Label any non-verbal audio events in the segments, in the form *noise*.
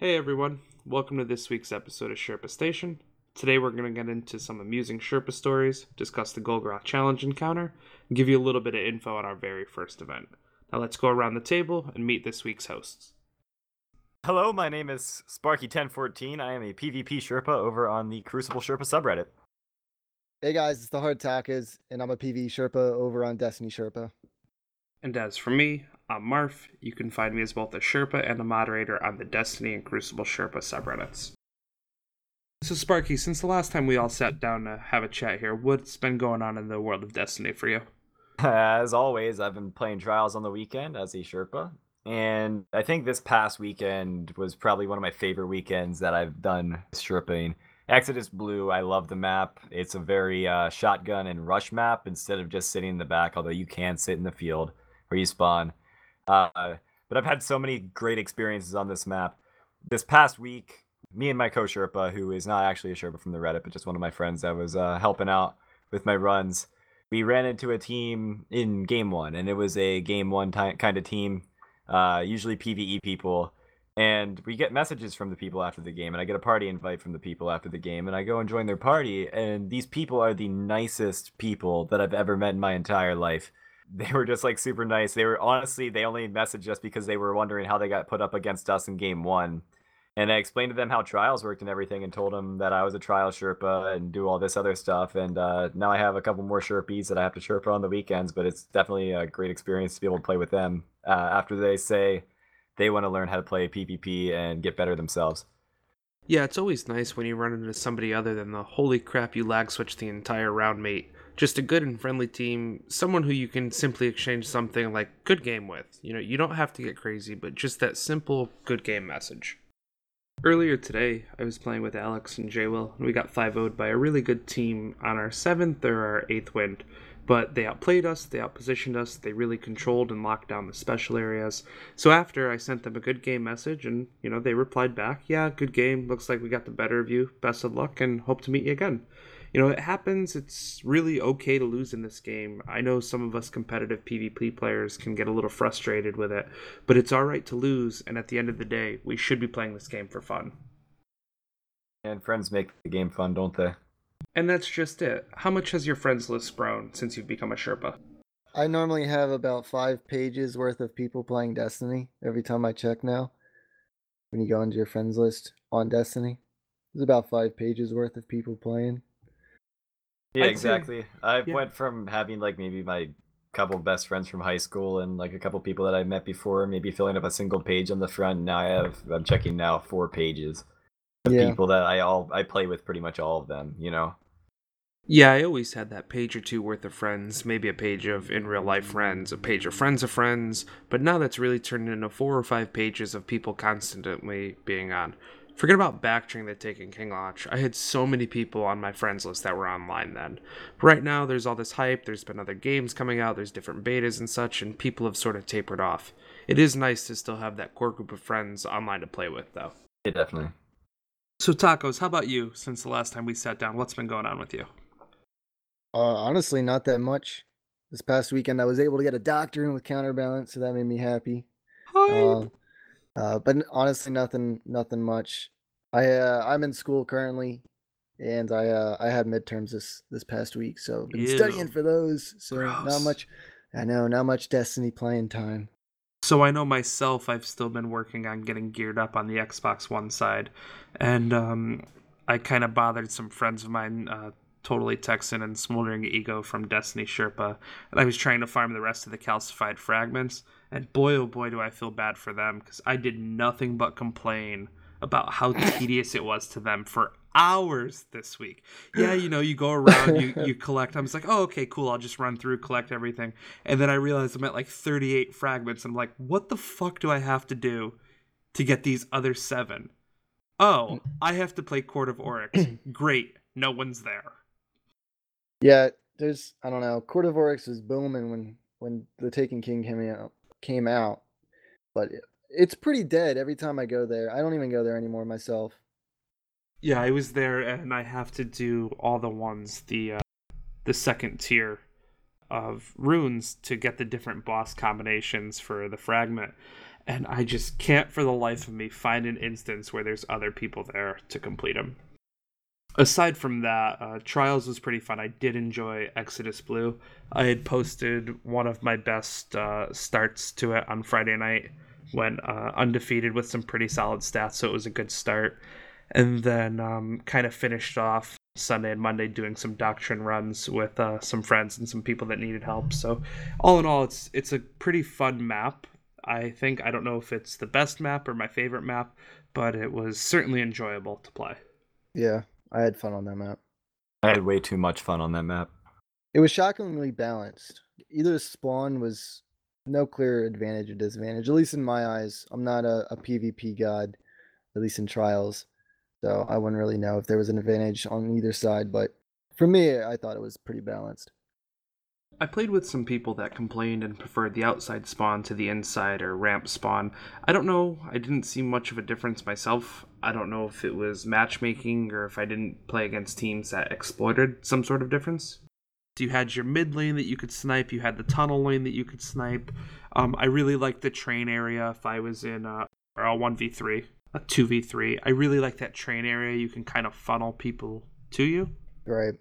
Hey everyone, welcome to this week's episode of Sherpa Station. Today we're going to get into some amusing Sherpa stories, discuss the Golgoroth Challenge encounter, and give you a little bit of info on our very first event. Now let's go around the table and meet this week's hosts. Hello, my name is Sparky1014. I am a PvP Sherpa over on the Crucible Sherpa subreddit. Hey guys, it's the Hard Tacos, and I'm a PV Sherpa over on Destiny Sherpa. And as for me, I'm Marf. You can find me as both a Sherpa and a moderator on the Destiny and Crucible Sherpa subreddits. So, Sparky, since the last time we all sat down to have a chat here, what's been going on in the world of Destiny for you? *laughs* As always, I've been playing Trials on the weekend as a Sherpa. And I think this past weekend was probably one of my favorite weekends that I've done Sherping. Exodus Blue, I love the map. It's a very uh, shotgun and rush map instead of just sitting in the back, although you can sit in the field where you spawn. Uh, but I've had so many great experiences on this map. This past week, me and my co-Sherpa, who is not actually a Sherpa from the Reddit, but just one of my friends that was uh, helping out with my runs, we ran into a team in game one, and it was a game one ty- kind of team, uh, usually PVE people. And we get messages from the people after the game, and I get a party invite from the people after the game, and I go and join their party. And these people are the nicest people that I've ever met in my entire life they were just like super nice. They were honestly they only messaged us because they were wondering how they got put up against us in game one. And I explained to them how trials worked and everything, and told them that I was a trial Sherpa and do all this other stuff. And uh, now I have a couple more Sherpies that I have to Sherpa on the weekends. But it's definitely a great experience to be able to play with them uh, after they say they want to learn how to play PvP and get better themselves. Yeah, it's always nice when you run into somebody other than the holy crap you lag switch the entire round mate just a good and friendly team, someone who you can simply exchange something like good game with. You know, you don't have to get crazy, but just that simple good game message. Earlier today, I was playing with Alex and Will, and we got 5 0'd by a really good team on our 7th or our 8th wind. But they outplayed us, they outpositioned us, they really controlled and locked down the special areas. So after I sent them a good game message, and, you know, they replied back, Yeah, good game, looks like we got the better of you, best of luck, and hope to meet you again you know, it happens. It's really okay to lose in this game. I know some of us competitive PvP players can get a little frustrated with it, but it's all right to lose. And at the end of the day, we should be playing this game for fun. And friends make the game fun, don't they? And that's just it. How much has your friends list grown since you've become a Sherpa? I normally have about five pages worth of people playing Destiny every time I check now. When you go into your friends list on Destiny, there's about five pages worth of people playing. Yeah, I'd exactly. Say, I yeah. went from having like maybe my couple best friends from high school and like a couple people that I met before, maybe filling up a single page on the front. Now I have I'm checking now four pages of yeah. people that I all I play with pretty much all of them, you know. Yeah, I always had that page or two worth of friends, maybe a page of in real life friends, a page of friends of friends, but now that's really turned into four or five pages of people constantly being on. Forget about Backtring the Taken King launch. I had so many people on my friends list that were online then. But right now, there's all this hype, there's been other games coming out, there's different betas and such, and people have sort of tapered off. It is nice to still have that core group of friends online to play with, though. Yeah, definitely. So, Tacos, how about you since the last time we sat down? What's been going on with you? Uh, honestly, not that much. This past weekend, I was able to get a doctor in with counterbalance, so that made me happy. Hi. Uh, uh, but honestly, nothing, nothing much. I uh, I'm in school currently, and I uh, I had midterms this this past week, so been Ew. studying for those. So Gross. not much. I know, not much Destiny playing time. So I know myself, I've still been working on getting geared up on the Xbox One side, and um, I kind of bothered some friends of mine. Uh, totally Texan and Smoldering Ego from Destiny Sherpa, and I was trying to farm the rest of the calcified fragments. And boy, oh boy, do I feel bad for them because I did nothing but complain about how *laughs* tedious it was to them for hours this week. Yeah, you know, you go around, you you *laughs* collect. I was like, oh, okay, cool. I'll just run through, collect everything, and then I realized I'm at like 38 fragments. I'm like, what the fuck do I have to do to get these other seven? Oh, I have to play Court of Oryx. *clears throat* Great, no one's there. Yeah, there's I don't know. Court of Oryx was booming when when the Taken King came out came out, but it's pretty dead every time I go there. I don't even go there anymore myself. Yeah, I was there and I have to do all the ones the uh, the second tier of runes to get the different boss combinations for the fragment. and I just can't for the life of me find an instance where there's other people there to complete them. Aside from that, uh, Trials was pretty fun. I did enjoy Exodus Blue. I had posted one of my best uh, starts to it on Friday night, went uh, undefeated with some pretty solid stats, so it was a good start. And then um, kind of finished off Sunday and Monday doing some doctrine runs with uh, some friends and some people that needed help. So all in all, it's it's a pretty fun map. I think I don't know if it's the best map or my favorite map, but it was certainly enjoyable to play. Yeah, I had fun on that map. I had way too much fun on that map. It was shockingly balanced. Either spawn was no clear advantage or disadvantage, at least in my eyes. I'm not a, a PvP god, at least in trials. So I wouldn't really know if there was an advantage on either side, but for me, I thought it was pretty balanced. I played with some people that complained and preferred the outside spawn to the inside or ramp spawn. I don't know, I didn't see much of a difference myself. I don't know if it was matchmaking or if I didn't play against teams that exploited some sort of difference. You had your mid lane that you could snipe, you had the tunnel lane that you could snipe. Um, I really liked the train area if I was in uh, or a 1v3 a 2v3. I really like that train area. You can kind of funnel people to you. Right.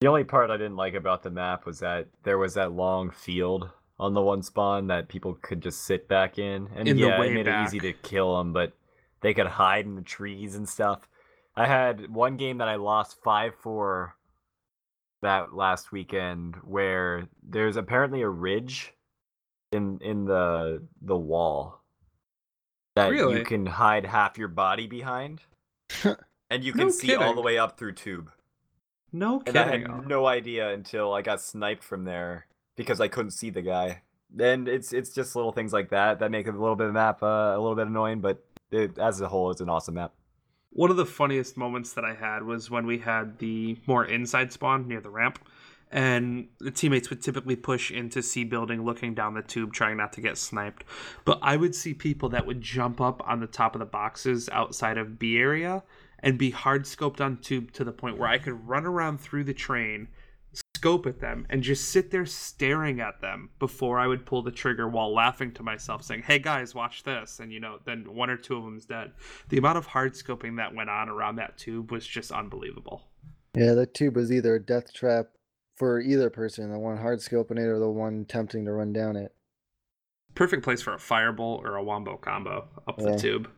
The only part I didn't like about the map was that there was that long field on the one spawn that people could just sit back in. And In yeah, it made back. it easy to kill them, but they could hide in the trees and stuff. I had one game that I lost 5 4 that last weekend where there's apparently a ridge in in the the wall that Really? you can hide half your body behind *laughs* and you can No see all the way up through tube No and I kidding. had no idea until I got sniped from there because I couldn't see the guy. And it's it's just little things like that that make a little bit of map uh, a little bit annoying, but it, as a whole, it's an awesome map. One of the funniest moments that I had was when we had the more inside spawn near the ramp, and the teammates would typically push into C building, looking down the tube, trying not to get sniped. But I would see people that would jump up on the top of the boxes outside of B area and be hard scoped on tube to the point where I could run around through the train, scope at them, and just sit there staring at them before I would pull the trigger while laughing to myself, saying, Hey guys, watch this. And, you know, then one or two of them's dead. The amount of hard scoping that went on around that tube was just unbelievable. Yeah, that tube was either a death trap for either person, the one hard scoping it or the one attempting to run down it. Perfect place for a fireball or a wombo combo up the tube.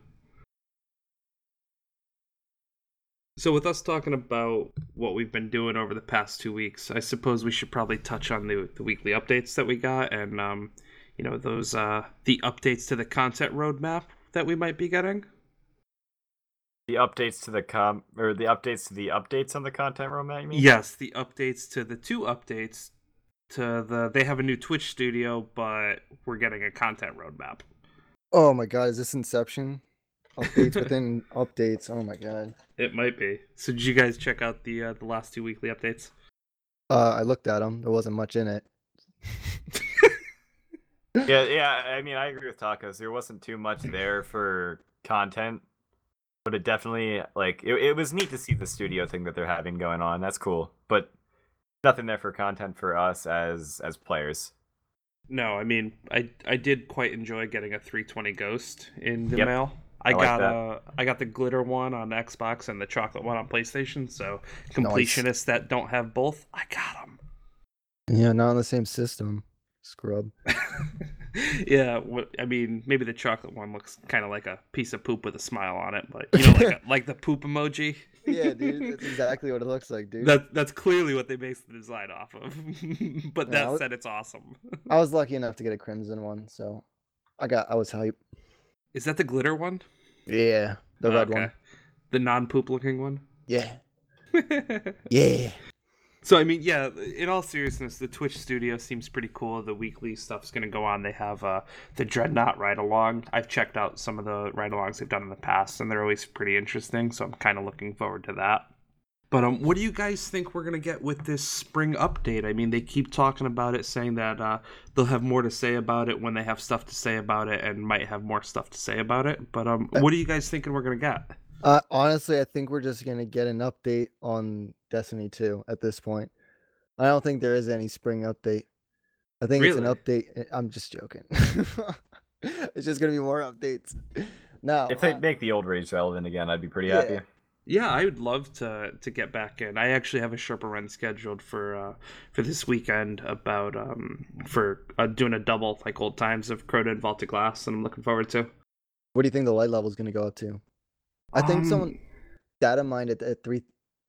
So, with us talking about what we've been doing over the past two weeks, I suppose we should probably touch on the the weekly updates that we got, and um, you know those uh, the updates to the content roadmap that we might be getting. The updates to the com or the updates to the updates on the content roadmap. You mean? Yes, the updates to the two updates to the they have a new Twitch studio, but we're getting a content roadmap. Oh my god, is this Inception? Updates within updates. Oh my god. It might be. So, did you guys check out the uh, the last two weekly updates? Uh, I looked at them. There wasn't much in it. *laughs* Yeah, yeah. I mean, I agree with Tacos. There wasn't too much there for content, but it definitely like it, it was neat to see the studio thing that they're having going on. That's cool, but nothing there for content for us as as players. No, I mean, I I did quite enjoy getting a 320 Ghost in the Yep. mail. I, I like got that. uh I got the glitter one on Xbox and the chocolate one on PlayStation. So completionists that don't have both, I got them. Yeah, not on the same system. Scrub. *laughs* yeah, what, I mean, maybe the chocolate one looks kind of like a piece of poop with a smile on it, but you know, like, a, *laughs* like the poop emoji. Yeah, dude, that's exactly what it looks like, dude. That that's clearly what they base the design off of. *laughs* but that I was- said, it's awesome. I was lucky enough to get a crimson one, so I got I was hype. Is that the glitter one? Yeah, the red one. The non-poop looking one. Yeah, *laughs* yeah. So I mean, yeah. In all seriousness, the Twitch studio seems pretty cool. The weekly stuff's going to go on. They have uh, the Dreadnought ride along. I've checked out some of the ride alongs they've done in the past, and they're always pretty interesting. So I'm kind of looking forward to that. But um, what do you guys think we're gonna get with this spring update? I mean, they keep talking about it, saying that uh, they'll have more to say about it when they have stuff to say about it, and might have more stuff to say about it. But um, what are you guys thinking we're gonna get? Uh, honestly, I think we're just gonna get an update on Destiny 2 at this point. I don't think there is any spring update. I think it's an update. eh, I'm just joking. *laughs* it's just gonna be more updates. No, If they uh, make the old rage relevant again, I'd be pretty Yeah. happy. Yeah, I would love to to get back in. I actually have a Sherpa run scheduled for uh, for this weekend about um for uh, doing a double like old times of Crota and Vault of Glass, and I'm looking forward to. what do you think the light level is gonna go up to? I think Um, someone data mined it at three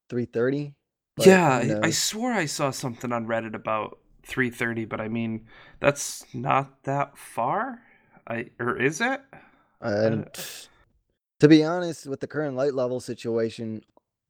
three thirty. yeah, I, I swore I saw something on Reddit about 3:30, but I mean that's not that far. I or is it? And to be honest, with the current light level situation,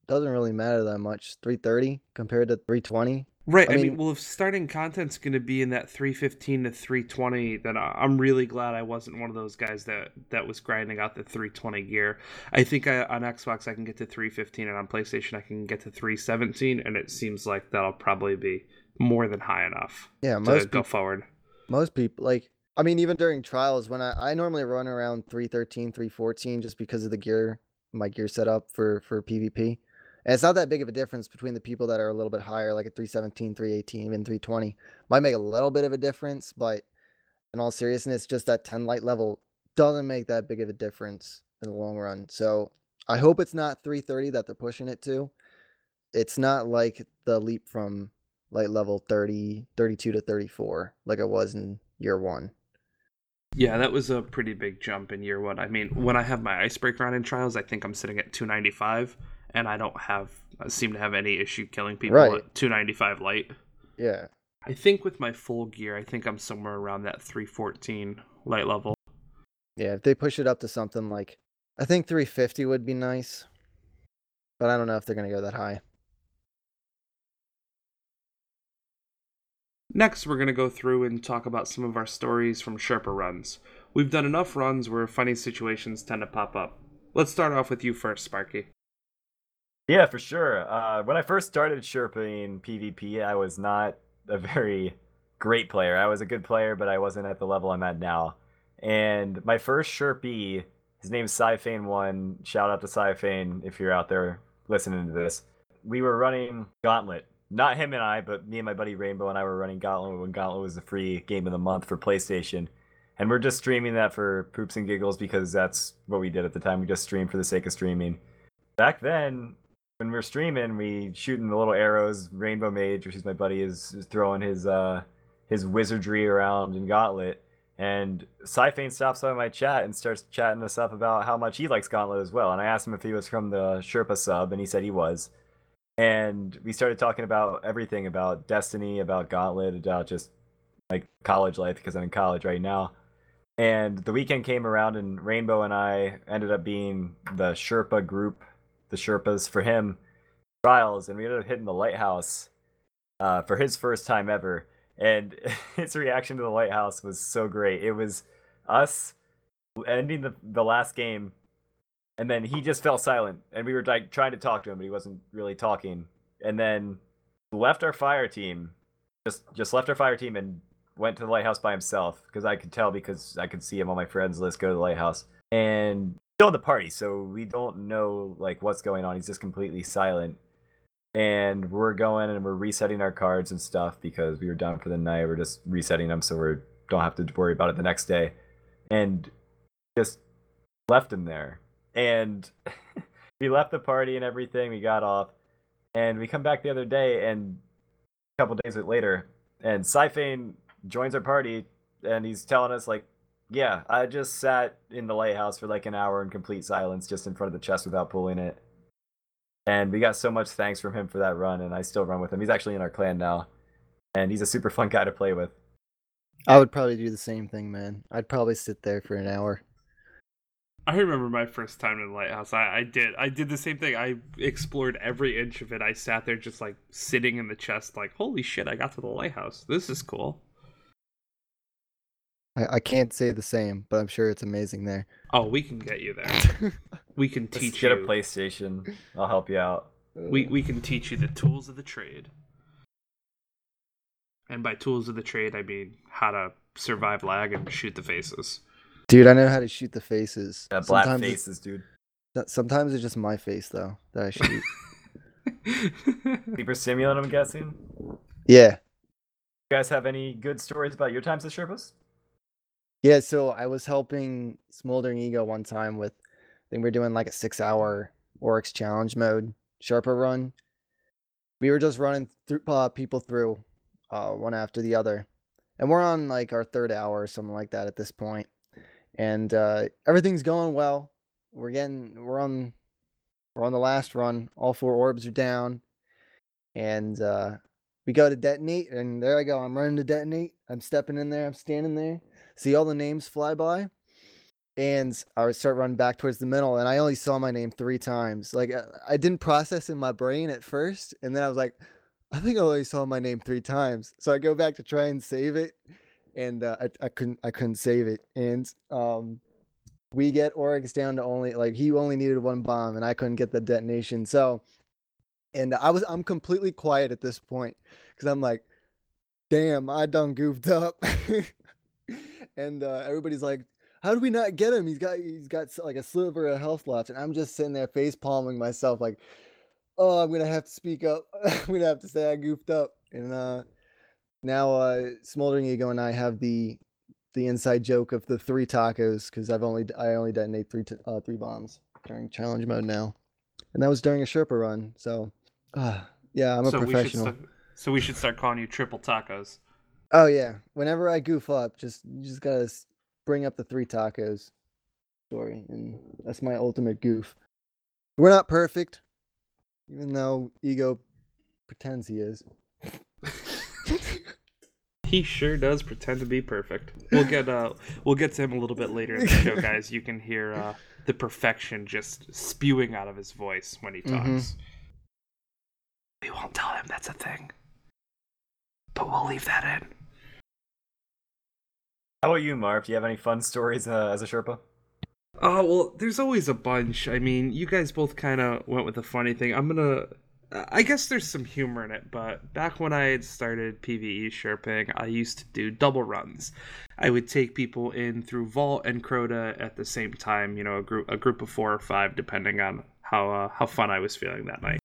doesn't really matter that much. Three thirty compared to three twenty. Right. I I, mean, mean- well, if starting content's going to be in that 315 to 320, then I'm really glad I wasn't one of those guys that that was grinding out the 320 gear. I think I, on Xbox I can get to 315, and on PlayStation I can get to 317, and it seems like that'll probably be more than high enough Yeah, to most go peop- forward. most people like I mean even during trials when I, I normally run around 313, 314 just because of the gear my gear setup for for PvP. And it's not that big of a difference between the people that are a little bit higher, like at 317, 318, even 320. Might make a little bit of a difference, but in all seriousness, just that 10 light level doesn't make that big of a difference in the long run. So I hope it's not 330 that they're pushing it to. It's not like the leap from light level 30, 32 to 34 like it was in year one. Yeah, that was a pretty big jump in year one. I mean, when I have my icebreaker on in trials, I think I'm sitting at 295, and I don't have I seem to have any issue killing people Right. at 295 light. Yeah. I think with my full gear, I think I'm somewhere around that 314 light level. Yeah, if they push it up to something like I think 350 would be nice. But I don't know if they're going to go that high. Next, we're going to go through and talk about some of our stories from Sherpa runs. We've done enough runs where funny situations tend to pop up. Let's start off with you first, Sparky. Yeah, for sure. Uh, when I first started Sherping PvP, I was not a very great player. I was a good player, but I wasn't at the level I'm at now. And my first Sherpy, his name's Cyphane1. Shout out to Cyphane if you're out there listening to this. We were running Gauntlet. Not him and I, but me and my buddy Rainbow and I were running Gauntlet when Gauntlet was the free game of the month for PlayStation. And we're just streaming that for poops and giggles because that's what we did at the time. We just streamed for the sake of streaming. Back then, when we're streaming, we shooting the little arrows. Rainbow Mage, which is my buddy, is, throwing his uh his wizardry around in Gauntlet. And Cyphane stops by my chat and starts chatting us up about how much he likes Gauntlet as well. And I asked him if he was from the Sherpa sub, and he said he was. And we started talking about everything about Destiny, about Gauntlet, about just like college life because I'm in college right now. And the weekend came around, and Rainbow and I ended up being the Sherpa group, the Sherpas for him trials, and we ended up hitting the lighthouse uh, for his first time ever. And *laughs* his reaction to the lighthouse was so great. It was us ending the, the last game, and then he just fell silent, and we were like trying to talk to him, but he wasn't really talking. And then left our fire team, just just left our fire team and went to the lighthouse by himself because I could tell because I could see him on my friends list go to the lighthouse and still in the party, so we don't know like what's going on. He's just completely silent, and we're going and we're resetting our cards and stuff because we were done for the night. We're just resetting them so we don't have to worry about it the next day, and just left him there. And *laughs* we left the party and everything. We got off, and we come back the other day and a couple days later, and Cyphane joins our party and he's telling us like yeah i just sat in the lighthouse for like an hour in complete silence just in front of the chest without pulling it and we got so much thanks from him for that run and i still run with him he's actually in our clan now and he's a super fun guy to play with I would probably do the same thing, man. I'd probably sit there for an hour. I remember my first time in the lighthouse. I, I did. I did the same thing. I explored every inch of it. I sat there just like sitting in the chest, like, holy shit, I got to the lighthouse. This is cool. I, I can't say the same, but I'm sure it's amazing there. Oh, we can get you there. *laughs* We can Just teach get you. a playstation i'll help you out We we can teach you the tools of the trade. And by tools of the trade, I mean how to survive lag and shoot the faces. Dude, I know how to shoot the faces. yeah, black Sometimes it's- faces dude Sometimes it's just my face though that I shoot. *laughs* super simulant i'm guessing Yeah. you guys have any good stories about your times as sherpas Yeah, so I was helping Smoldering Ego one time with, I think we are doing like a six hour Oryx challenge mode Sherpa run. We were just running through uh, people through uh, one after the other. And we're on like our third hour or something like that at this point. And uh, everything's going well. We're getting, we're on, we're on the last run. All four orbs are down. And uh, we go to detonate. And there I go. I'm running to detonate. I'm stepping in there. I'm standing there. See all the names fly by and I start running back towards the middle, and I only saw my name three times. Like uh, I didn't process in my brain at first, and then I was like, I think I only saw my name three times. So I go back to try and save it, and uh, I, I couldn't I couldn't save it, and um, we get Oryx down to only like he only needed one bomb, and I couldn't get the detonation. So, and I was I'm completely quiet at this point because I'm like, damn, I done goofed up. *laughs* and uh, everybody's like, how do we not get him? He's got he's got like a sliver of health left, and I'm just sitting there face palming myself, like, oh, I'm gonna have to speak up. *laughs* I'm gonna have to say I goofed up. And uh, now, uh, Smoldering Ego and I have the the inside joke of the three tacos because I've only I only detonate three t- uh, three bombs during challenge mode now, and that was during a Sherpa run. So, uh, yeah, I'm a so professional. We start, so we should start calling you Triple Tacos. Oh yeah, whenever I goof up, just you just gotta bring up the three tacos story, and that's my ultimate goof. We're not perfect, even though ego pretends he is. He sure does pretend to be perfect. We'll get uh we'll get to him a little bit later in the show, *laughs* guys. You can hear uh the perfection just spewing out of his voice when he mm-hmm. talks. Mm-hmm. We won't tell him that's a thing. But we'll leave that in. How about you, Marv? Do you have any fun stories uh, as a Sherpa? Oh well, there's always a bunch. I mean, you guys both kind of went with a funny thing. I'm gonna. I guess there's some humor in it, but back when I had started PVE Sherping, I used to do double runs. I would take people in through Vault and Crota at the same time. You know, a group a group of four or five, depending on how uh, how fun I was feeling that night.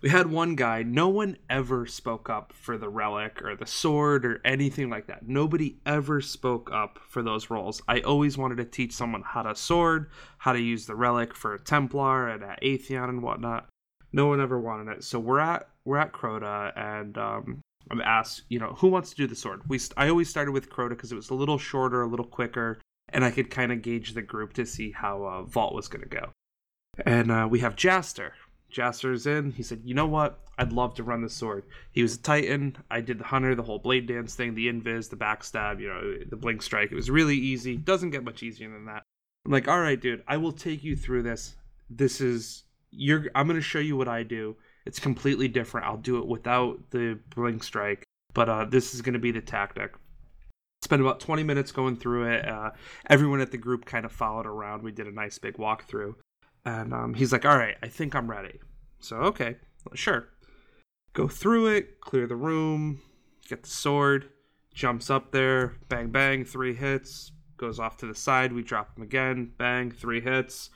We had one guy, no one ever spoke up for the relic or the sword or anything like that. Nobody ever spoke up for those roles. I always wanted to teach someone how to sword, how to use the relic for a Templar and at Atheon and whatnot. No one ever wanted it. So we're at we're at Crota and um, I'm asked, you know, who wants to do the sword? We I always started with Crota because it was a little shorter, a little quicker, and I could kind of gauge the group to see how uh, Vault was going to go. And uh, we have Jaster, Jaster's in. He said, "You know what? I'd love to run the sword." He was a Titan. I did the hunter, the whole blade dance thing, the invis, the backstab, you know, the blink strike. It was really easy. Doesn't get much easier than that. I'm like, "All right, dude. I will take you through this. This is you're. I'm gonna show you what I do. It's completely different. I'll do it without the blink strike, but uh, this is gonna be the tactic." Spent about 20 minutes going through it. Uh, everyone at the group kind of followed around. We did a nice big walkthrough. And um, he's like, all right, I think I'm ready. So, okay, sure. Go through it, clear the room, get the sword, jumps up there, bang, bang, three hits, goes off to the side. We drop him again, bang, three hits.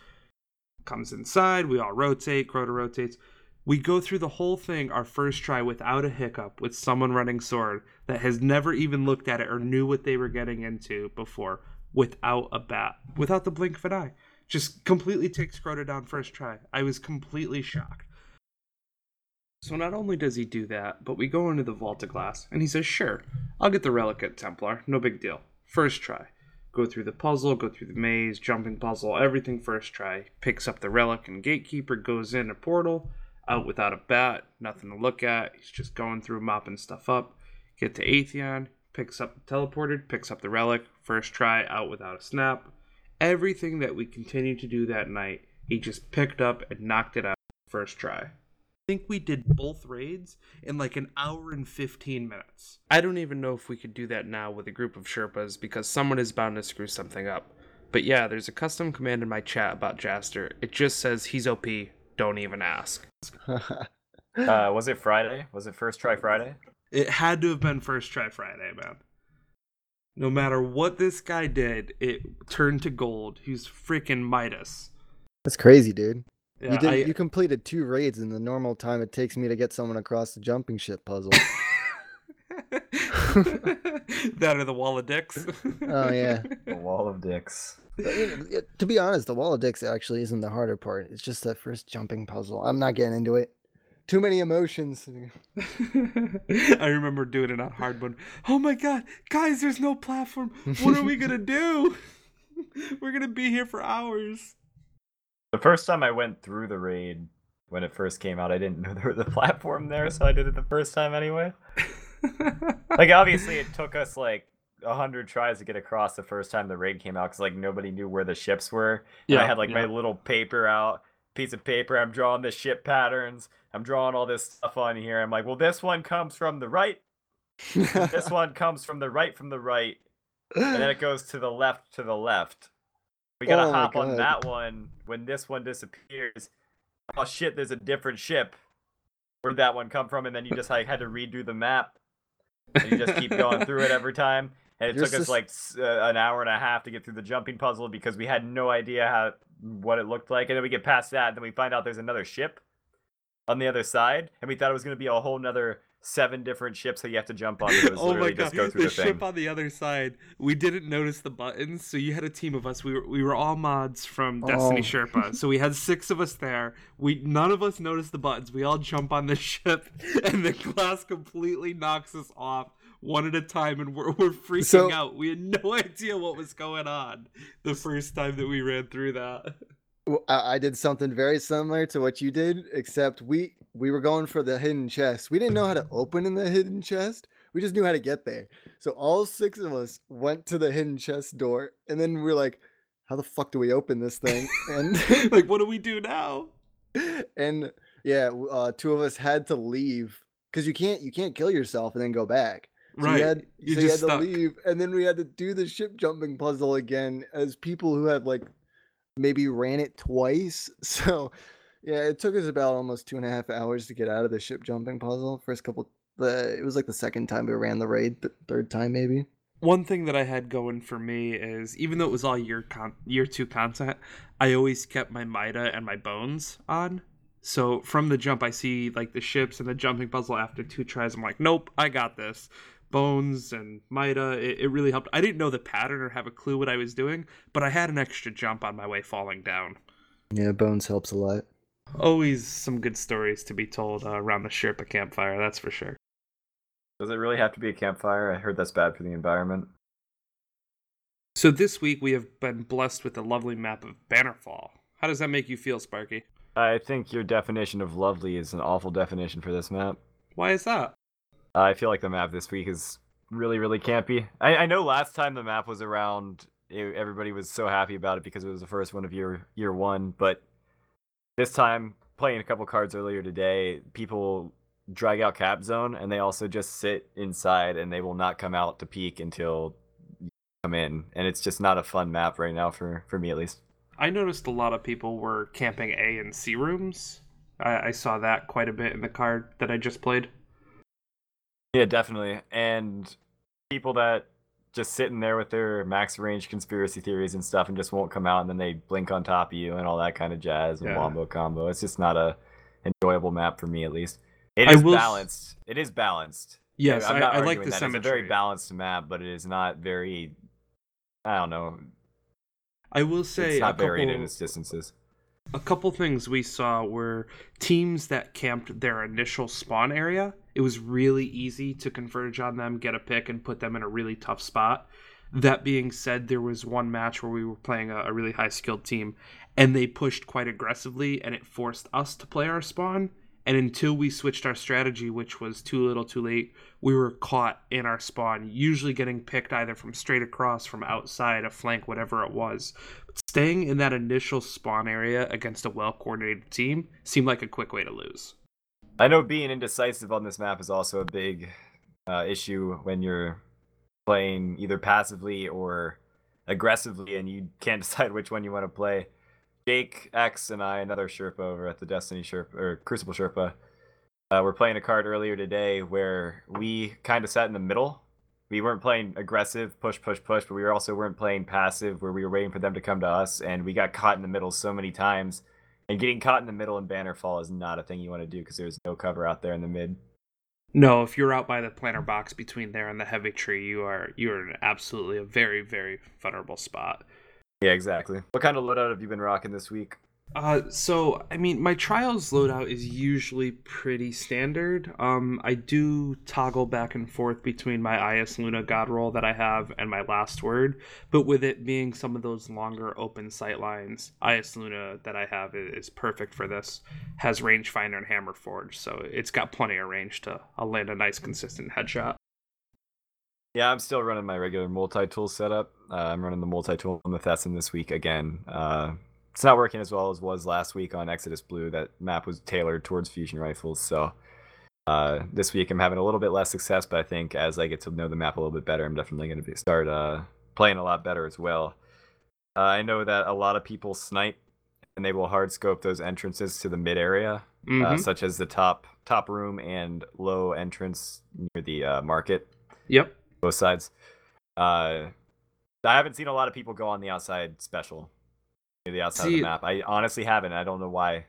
Comes inside, we all rotate, Crota rotates. We go through the whole thing our first try without a hiccup with someone running sword that has never even looked at it or knew what they were getting into before without a bat, without the blink of an eye. Just completely takes Crota down first try. I was completely shocked. So not only does he do that, but we go into the Vault of Glass, and he says, Sure, I'll get the relic at Templar, no big deal. First try. Go through the puzzle, go through the maze, jumping puzzle, everything first try. Picks up the relic and gatekeeper, goes in a portal, out without a bat, nothing to look at. He's just going through mopping stuff up. Get to Atheon, picks up the teleported, picks up the relic, first try, out without a snap everything that we continued to do that night, he just picked up and knocked it out first try. I think we did both raids in like an hour and 15 minutes. I don't even know if we could do that now with a group of Sherpas because someone is bound to screw something up. But yeah, there's a custom command in my chat about Jaster. It just says he's OP, don't even ask. *laughs* uh, was it Friday? Was it first try Friday? It had to have been first try Friday, man. No matter what this guy did, it turned to gold. He's freaking Midas. That's crazy, dude. Yeah, you did. I, you completed two raids in the normal time it takes me to get someone across the jumping ship puzzle. *laughs* that or the wall of dicks. Oh, yeah. *laughs* The wall of dicks. But, you know, it- to be honest, the wall of dicks actually isn't the harder part. It's just that first jumping puzzle. I'm not getting into it. Too many emotions. *laughs* I remember doing it on hard one. Oh my god, guys, there's no platform. What are we gonna do? We're gonna be here for hours. The first time I went through the raid when it first came out, I didn't know *laughs* there was a platform there, so I did it the first time anyway. *laughs* Like obviously, it took us like a hundred tries to get across the first time the raid came out because like nobody knew where the ships were. And I had like my little paper out, piece of paper. I'm drawing the ship patterns. I'm drawing all this stuff on here. I'm like, well, this one comes from the right. *laughs* This one comes from the right from the right, and then it goes to the left to the left. We gotta Oh hop on that one when this one disappears. Oh shit! There's a different ship. Where'd that one come from? And then you just like had to redo the map. And you just keep going through it *laughs* every time. And it Your took us like uh, an hour and a half to get through the jumping puzzle because we had no idea how what it looked like. And then we get past that, and then we find out there's another ship on the other side, and we thought it was gonna be a whole nother seven different ships that you have to jump on. but *laughs* It oh my god, just go through the, the, thing. ship on the other side. We didn't notice the buttons, so you had a team of us. We were we were all mods from oh. Destiny Oh. *laughs* Sherpa, so we had six of us there. We none of us noticed the buttons. We all jump on the *laughs* ship, and the glass completely knocks us off one at a time, and we're we're freaking So- out. We had no idea what was going on the first time that we ran through that. I, I did something very similar to what you did, except we we were going for the hidden chest. We didn't know how to open in the hidden chest. We just knew how to get there. So all six of us went to the hidden chest door, and then we're like, "How the fuck do we open this thing?" And *laughs* like, what do we do now? *laughs* and yeah, uh, two of us had to leave because you can't you can't kill yourself and then go back. So right, you had, you so you had just to stuck. leave, and then we had to do the ship jumping puzzle again as people who had like maybe ran it twice. *laughs* So yeah, it took us about almost two and a half hours to get out of the ship jumping puzzle. First couple, the it was like the second time we ran the raid, the third time maybe. one thing that I had going for me is even though it was all year con- year two content, I always kept my Mida and my bones on. So from the jump, I see like the ships and the jumping puzzle. After two tries, I'm like, nope, I got this. Bones and Mida, it, it really helped. I didn't know the pattern or have a clue what I was doing, but I had an extra jump on my way falling down. Yeah, bones helps a lot. Always some good stories to be told uh, around the Sherpa campfire, that's for sure. Does it really have to be a campfire? I heard that's bad for the environment. So this week we have been blessed with a lovely map of Bannerfall. How does that make you feel, Sparky? I think your definition of lovely is an awful definition for this map. Why is that? I feel like the map this week is really, really campy. I, I know last time the map was around, it, everybody was so happy about it because it was the first one of year year one. But this time, playing a couple cards earlier today, people drag out Cap Zone and they also just sit inside and they will not come out to peek until you come in. And it's just not a fun map right now for for me at least. I noticed a lot of people were camping A and C rooms. I, I saw that quite a bit in the card that I just played. Yeah, definitely. And people that just sitting there with their max range conspiracy theories and stuff and just won't come out and then they blink on top of you and all that kind of jazz and Yeah. wombo combo. It's just not a enjoyable map for me at least. It is I is will balanced. It is balanced. Yes, I'm I, not I like the that. symmetry. It's a very balanced map, but it is not very I don't know. I will say It's not varied in its distances. a couple things we saw were teams that camped their initial spawn area. It was really easy to converge on them, get a pick, and put them in a really tough spot. That being said, there was one match where we were playing a, a really high skilled team, and they pushed quite aggressively, and it forced us to play our spawn. And until we switched our strategy, which was too little too late, we were caught in our spawn, usually getting picked either from straight across, from outside, a flank, whatever it was. But staying in that initial spawn area against a well coordinated team seemed like a quick way to lose. I know being indecisive on this map is also a big uh, issue when you're playing either passively or aggressively and you can't *laughs* decide which one you want to play. Jake X and I, another Sherpa over at the Destiny Sherpa or Crucible Sherpa, uh, were playing a card earlier today where we kind of sat in the middle. We weren't playing aggressive, push, push, push, but we also weren't playing passive where we were waiting for them to come to us, and we got caught in the middle so many times. And getting caught in the middle in Bannerfall is not a thing you want to do because there's no cover out there in the mid. No, if you're out by the planter box between there and the heavy tree, you are you are in absolutely a very very vulnerable spot. Yeah, exactly. What kind of loadout have you been rocking this week? Uh, so I mean, my trials loadout is usually pretty standard. Um, I do toggle back and forth between my Eyasluna God roll that I have and my last word, but with it being some of those longer open sight lines, Eyasluna that I have is perfect for this. Has rangefinder and hammer forge, so it's got plenty of range to I'll land a nice consistent headshot. Yeah, I'm still running my regular multi-tool setup. Uh, I'm running the multi-tool on the Thesan this week again. Uh, it's not working as well as was last week on Exodus Blue. That map was tailored towards fusion rifles, so uh, this week I'm having a little bit less success. But I think as I get to know the map a little bit better, I'm definitely going to start uh, playing a lot better as well. Uh, I know that a lot of people snipe and they will hard scope those entrances to the mid area, Mhm. such as the top top room and low entrance near the uh, market Yep. both sides. Uh, I haven't seen a lot of people go on the outside special, the outside of See- the map. I honestly haven't. I don't know why.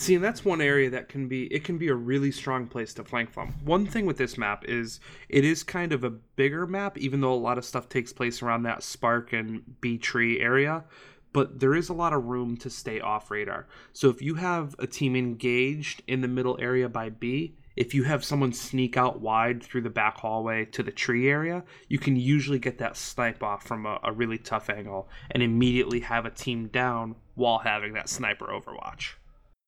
See, and that's one area that can be it can be a really strong place to flank from. One thing with this map is it is kind of a bigger map, even though a lot of stuff takes place around that Spark and B tree area. But there is a lot of room to stay off radar. So if you have a team engaged in the middle area by B, if you have someone sneak out wide through the back hallway to the tree area, you can usually get that snipe off from a, a really tough angle and immediately have a team down while having that sniper overwatch.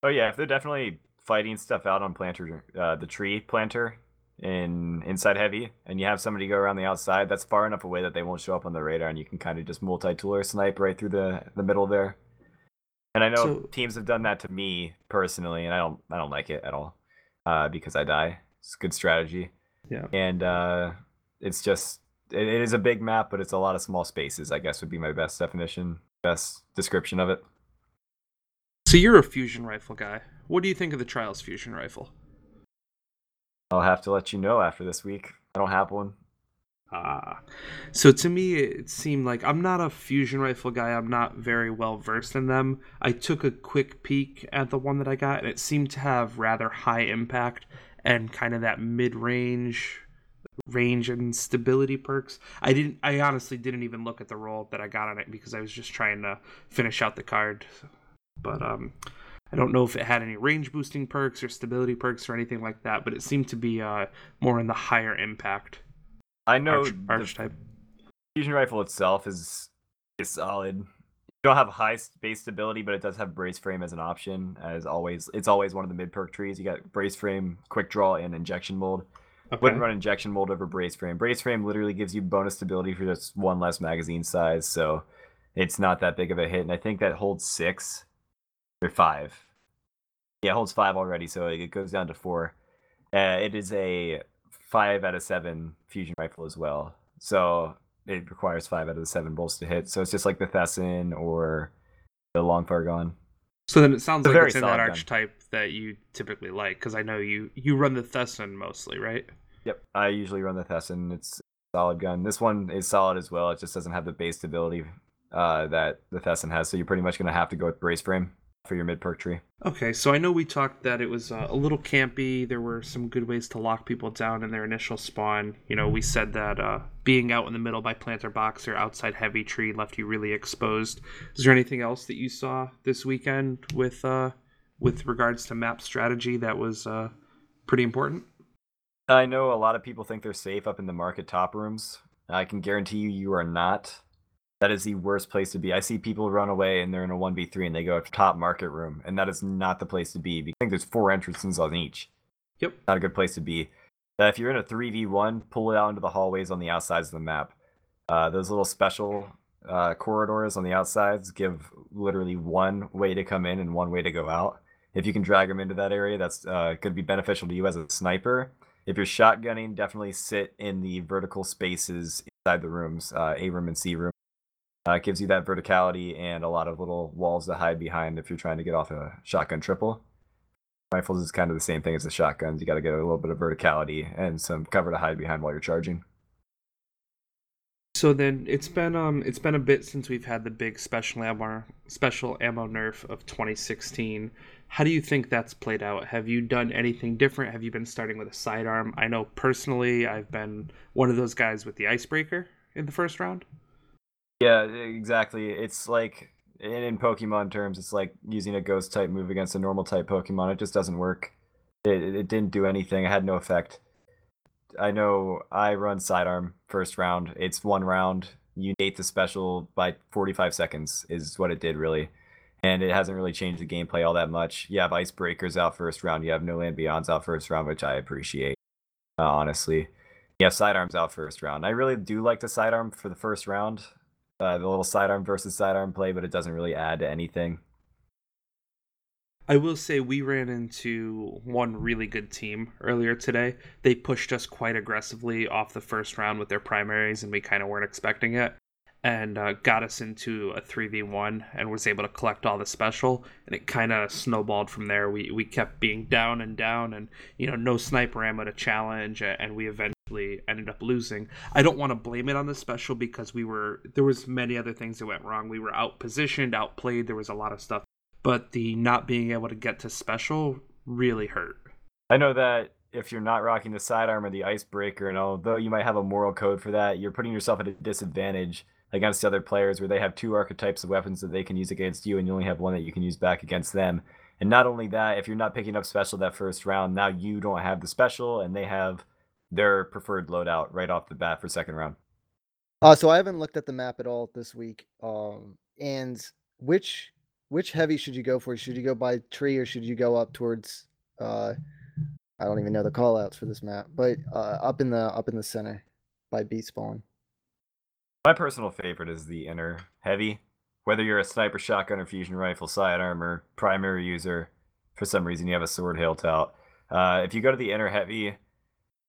Oh yeah, if they're definitely fighting stuff out on planter, uh, the tree planter in inside heavy, and you have somebody go around the outside, that's far enough away that they won't show up on the radar, and you can kind of just multi-tool or snipe right through the the middle there. And I know So- teams have done that to me personally, and I don't I don't like it at all uh, because I die. It's a good strategy. Yeah. and uh, it's just it, it is a big map, but it's a lot of small spaces. I guess would be my best definition, best description of it. So you're a fusion rifle guy. What do you think of the Trials fusion rifle? I'll have to let you know after this week. I don't have one. Ah. So to me it seemed like I'm not a fusion rifle guy. I'm not very well versed in them. I took a quick peek at the one that I got and it seemed to have rather high impact and kind of that mid-range range and stability perks. I didn't I honestly didn't even look at the roll that I got on it because I was just trying to finish out the card. But um I don't know if it had any range boosting perks or stability perks or anything like that, but it seemed to be uh more in the higher impact I know arch, archetype. fusion rifle itself is is solid. You don't have high base stability, but it does have brace frame as an option. As always, it's always one of the mid perk trees. You got brace frame, quick draw, and injection mold. Okay. Wouldn't run injection mold over brace frame. Brace frame literally gives you bonus stability for just one less magazine size, so it's not that big of a hit. And I think that holds six or five. Yeah, it holds five already, so it goes down to four. Uh, it is a five out of seven fusion rifle as well, so it requires five out of the seven bolts to hit. So it's just like the Thesan or the Long Far Gone. So then it sounds It's like it's in that gun. archetype that you typically like, because I know you you run the Thesan mostly, right? Yep, I usually run the Thesan. It's a solid gun. This one is solid as well. It just doesn't have the base stability uh, that the Thesan has. So you're pretty much going to have to go with brace frame for your mid perk tree. Okay, so I know we talked that it was uh, a little campy. There were some good ways to lock people down in their initial spawn. You know, we said that uh, being out in the middle by planter box or outside heavy tree left you really exposed. Is there anything else that you saw this weekend with uh, with regards to map strategy that was uh, pretty important? I know a lot of people think they're safe up in the market top rooms. I can guarantee you, you are not. That is the worst place to be. I see people run away and they're in a 1v3 and they go to top market room, and that is not the place to be. I think there's four entrances on each. Yep. Not a good place to be. Uh, if you're in a 3v1, pull it out into the hallways on the outsides of the map. Uh, those little special uh, corridors on the outsides give literally one way to come in and one way to go out. If you can drag them into that area, that's uh, going to be beneficial to you as a sniper. If you're shotgunning, definitely sit in the vertical spaces inside the rooms, uh, A room and C room. Uh, it gives you that verticality and a lot of little walls to hide behind if you're trying to get off a shotgun triple. Rifles is kind of the same thing as the shotguns. You got to get a little bit of verticality and some cover to hide behind while you're charging. So then it's been um it's been a bit since we've had the big special ammo special ammo nerf of 2016. How do you think that's played out? Have you done anything different? Have you been starting with a sidearm? I know personally I've been one of those guys with the icebreaker in the first round. Yeah, exactly. It's like in, Pokemon terms, it's like using a ghost type move against a normal type Pokemon. It just doesn't work. It, it didn't do anything. It had no effect. I know I run sidearm first round. It's one round. You date the special by 45 seconds is what it did really. And it hasn't really changed the gameplay all that much. You have icebreakers out first round. You have no land beyonds out first round, which I appreciate. Uh, honestly, you have sidearms out first round. I really do like the sidearm for the first round, uh, the little sidearm versus sidearm play, but it doesn't really add to anything. I will say we ran into one really good team earlier today. They pushed us quite aggressively off the first round with their primaries, and we kind of weren't expecting it. And uh, got us into a 3v1 and was able to collect all the special. And it kind of snowballed from there. We, we kept being down and down, and you know, no sniper ammo to challenge, and we eventually ended up losing. I don't want to blame it on the special because we were there was many other things that went wrong. We were out positioned, outplayed. There was a lot of stuff but the not being able to get to special really hurt. I know that if you're not rocking the sidearm or the icebreaker, and although you might have a moral code for that, you're putting yourself at a disadvantage against other players where they have two archetypes of weapons that they can use against you, and you only have one that you can use back against them. And not only that, if you're not picking up special that first round, now you don't have the special, and they have their preferred loadout right off the bat for second round. Uh, so I haven't looked at the map at all this week. Um, and which which heavy should you go for? Should you go by tree or should you go up towards uh I don't even know the callouts for this map, but uh up in the up in the center by beat spawn. My personal favorite is the inner heavy. Whether you're a sniper shotgun or fusion rifle sidearm or primary user, for some reason you have a sword hilt out. Uh, if you go to the inner heavy,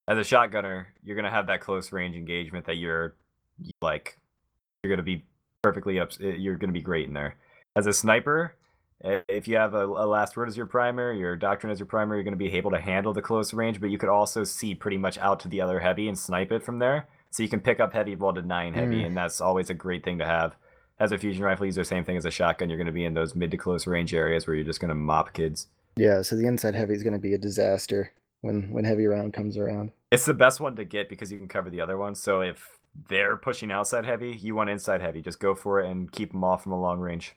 as a shotgunner, you're gonna have that close range engagement that you're like you're gonna be perfectly up. You're gonna be great in there as a sniper, if you have a, a, last word as your primary, your doctrine as your primary, you're going to be able to handle the close range, but you could also see pretty much out to the other heavy and snipe it from there. So you can pick up heavy while denying heavy, mm. and that's always a great thing to have. As a fusion rifle, use the same thing as a shotgun. You're going to be in those mid to close range areas where you're just going to mop kids. Yeah, so the inside heavy is going to be a disaster when when heavy round comes around. It's the best one to get because you can cover the other one. So if they're pushing outside heavy, you want inside heavy. Just go for it and keep them off from a long range.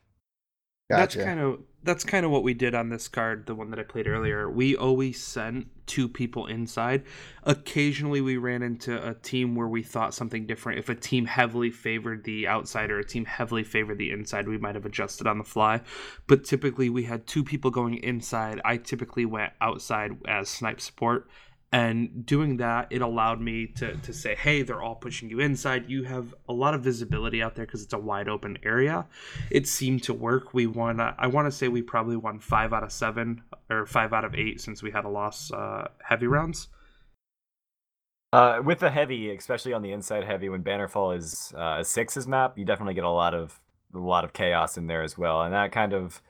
Gotcha. That's kind of that's kind of what we did on this card, the one that I played earlier. We always sent two people inside. Occasionally, we ran into a team where we thought something different. If a team heavily favored the outside or a team heavily favored the inside, we might have adjusted on the fly. But typically, we had two people going inside. I typically went outside as snipe support, and doing that it allowed me to to say hey they're all pushing you inside. You have a lot of visibility out there because it's a wide open area. It seemed to work. We won uh, i want to say we probably won five out of seven or five out of eight since we had a loss uh, heavy rounds. Uh, with the heavy especially on the inside heavy when bannerfall is uh, a sixes map you definitely get a lot of a lot of chaos in there as well. And that kind of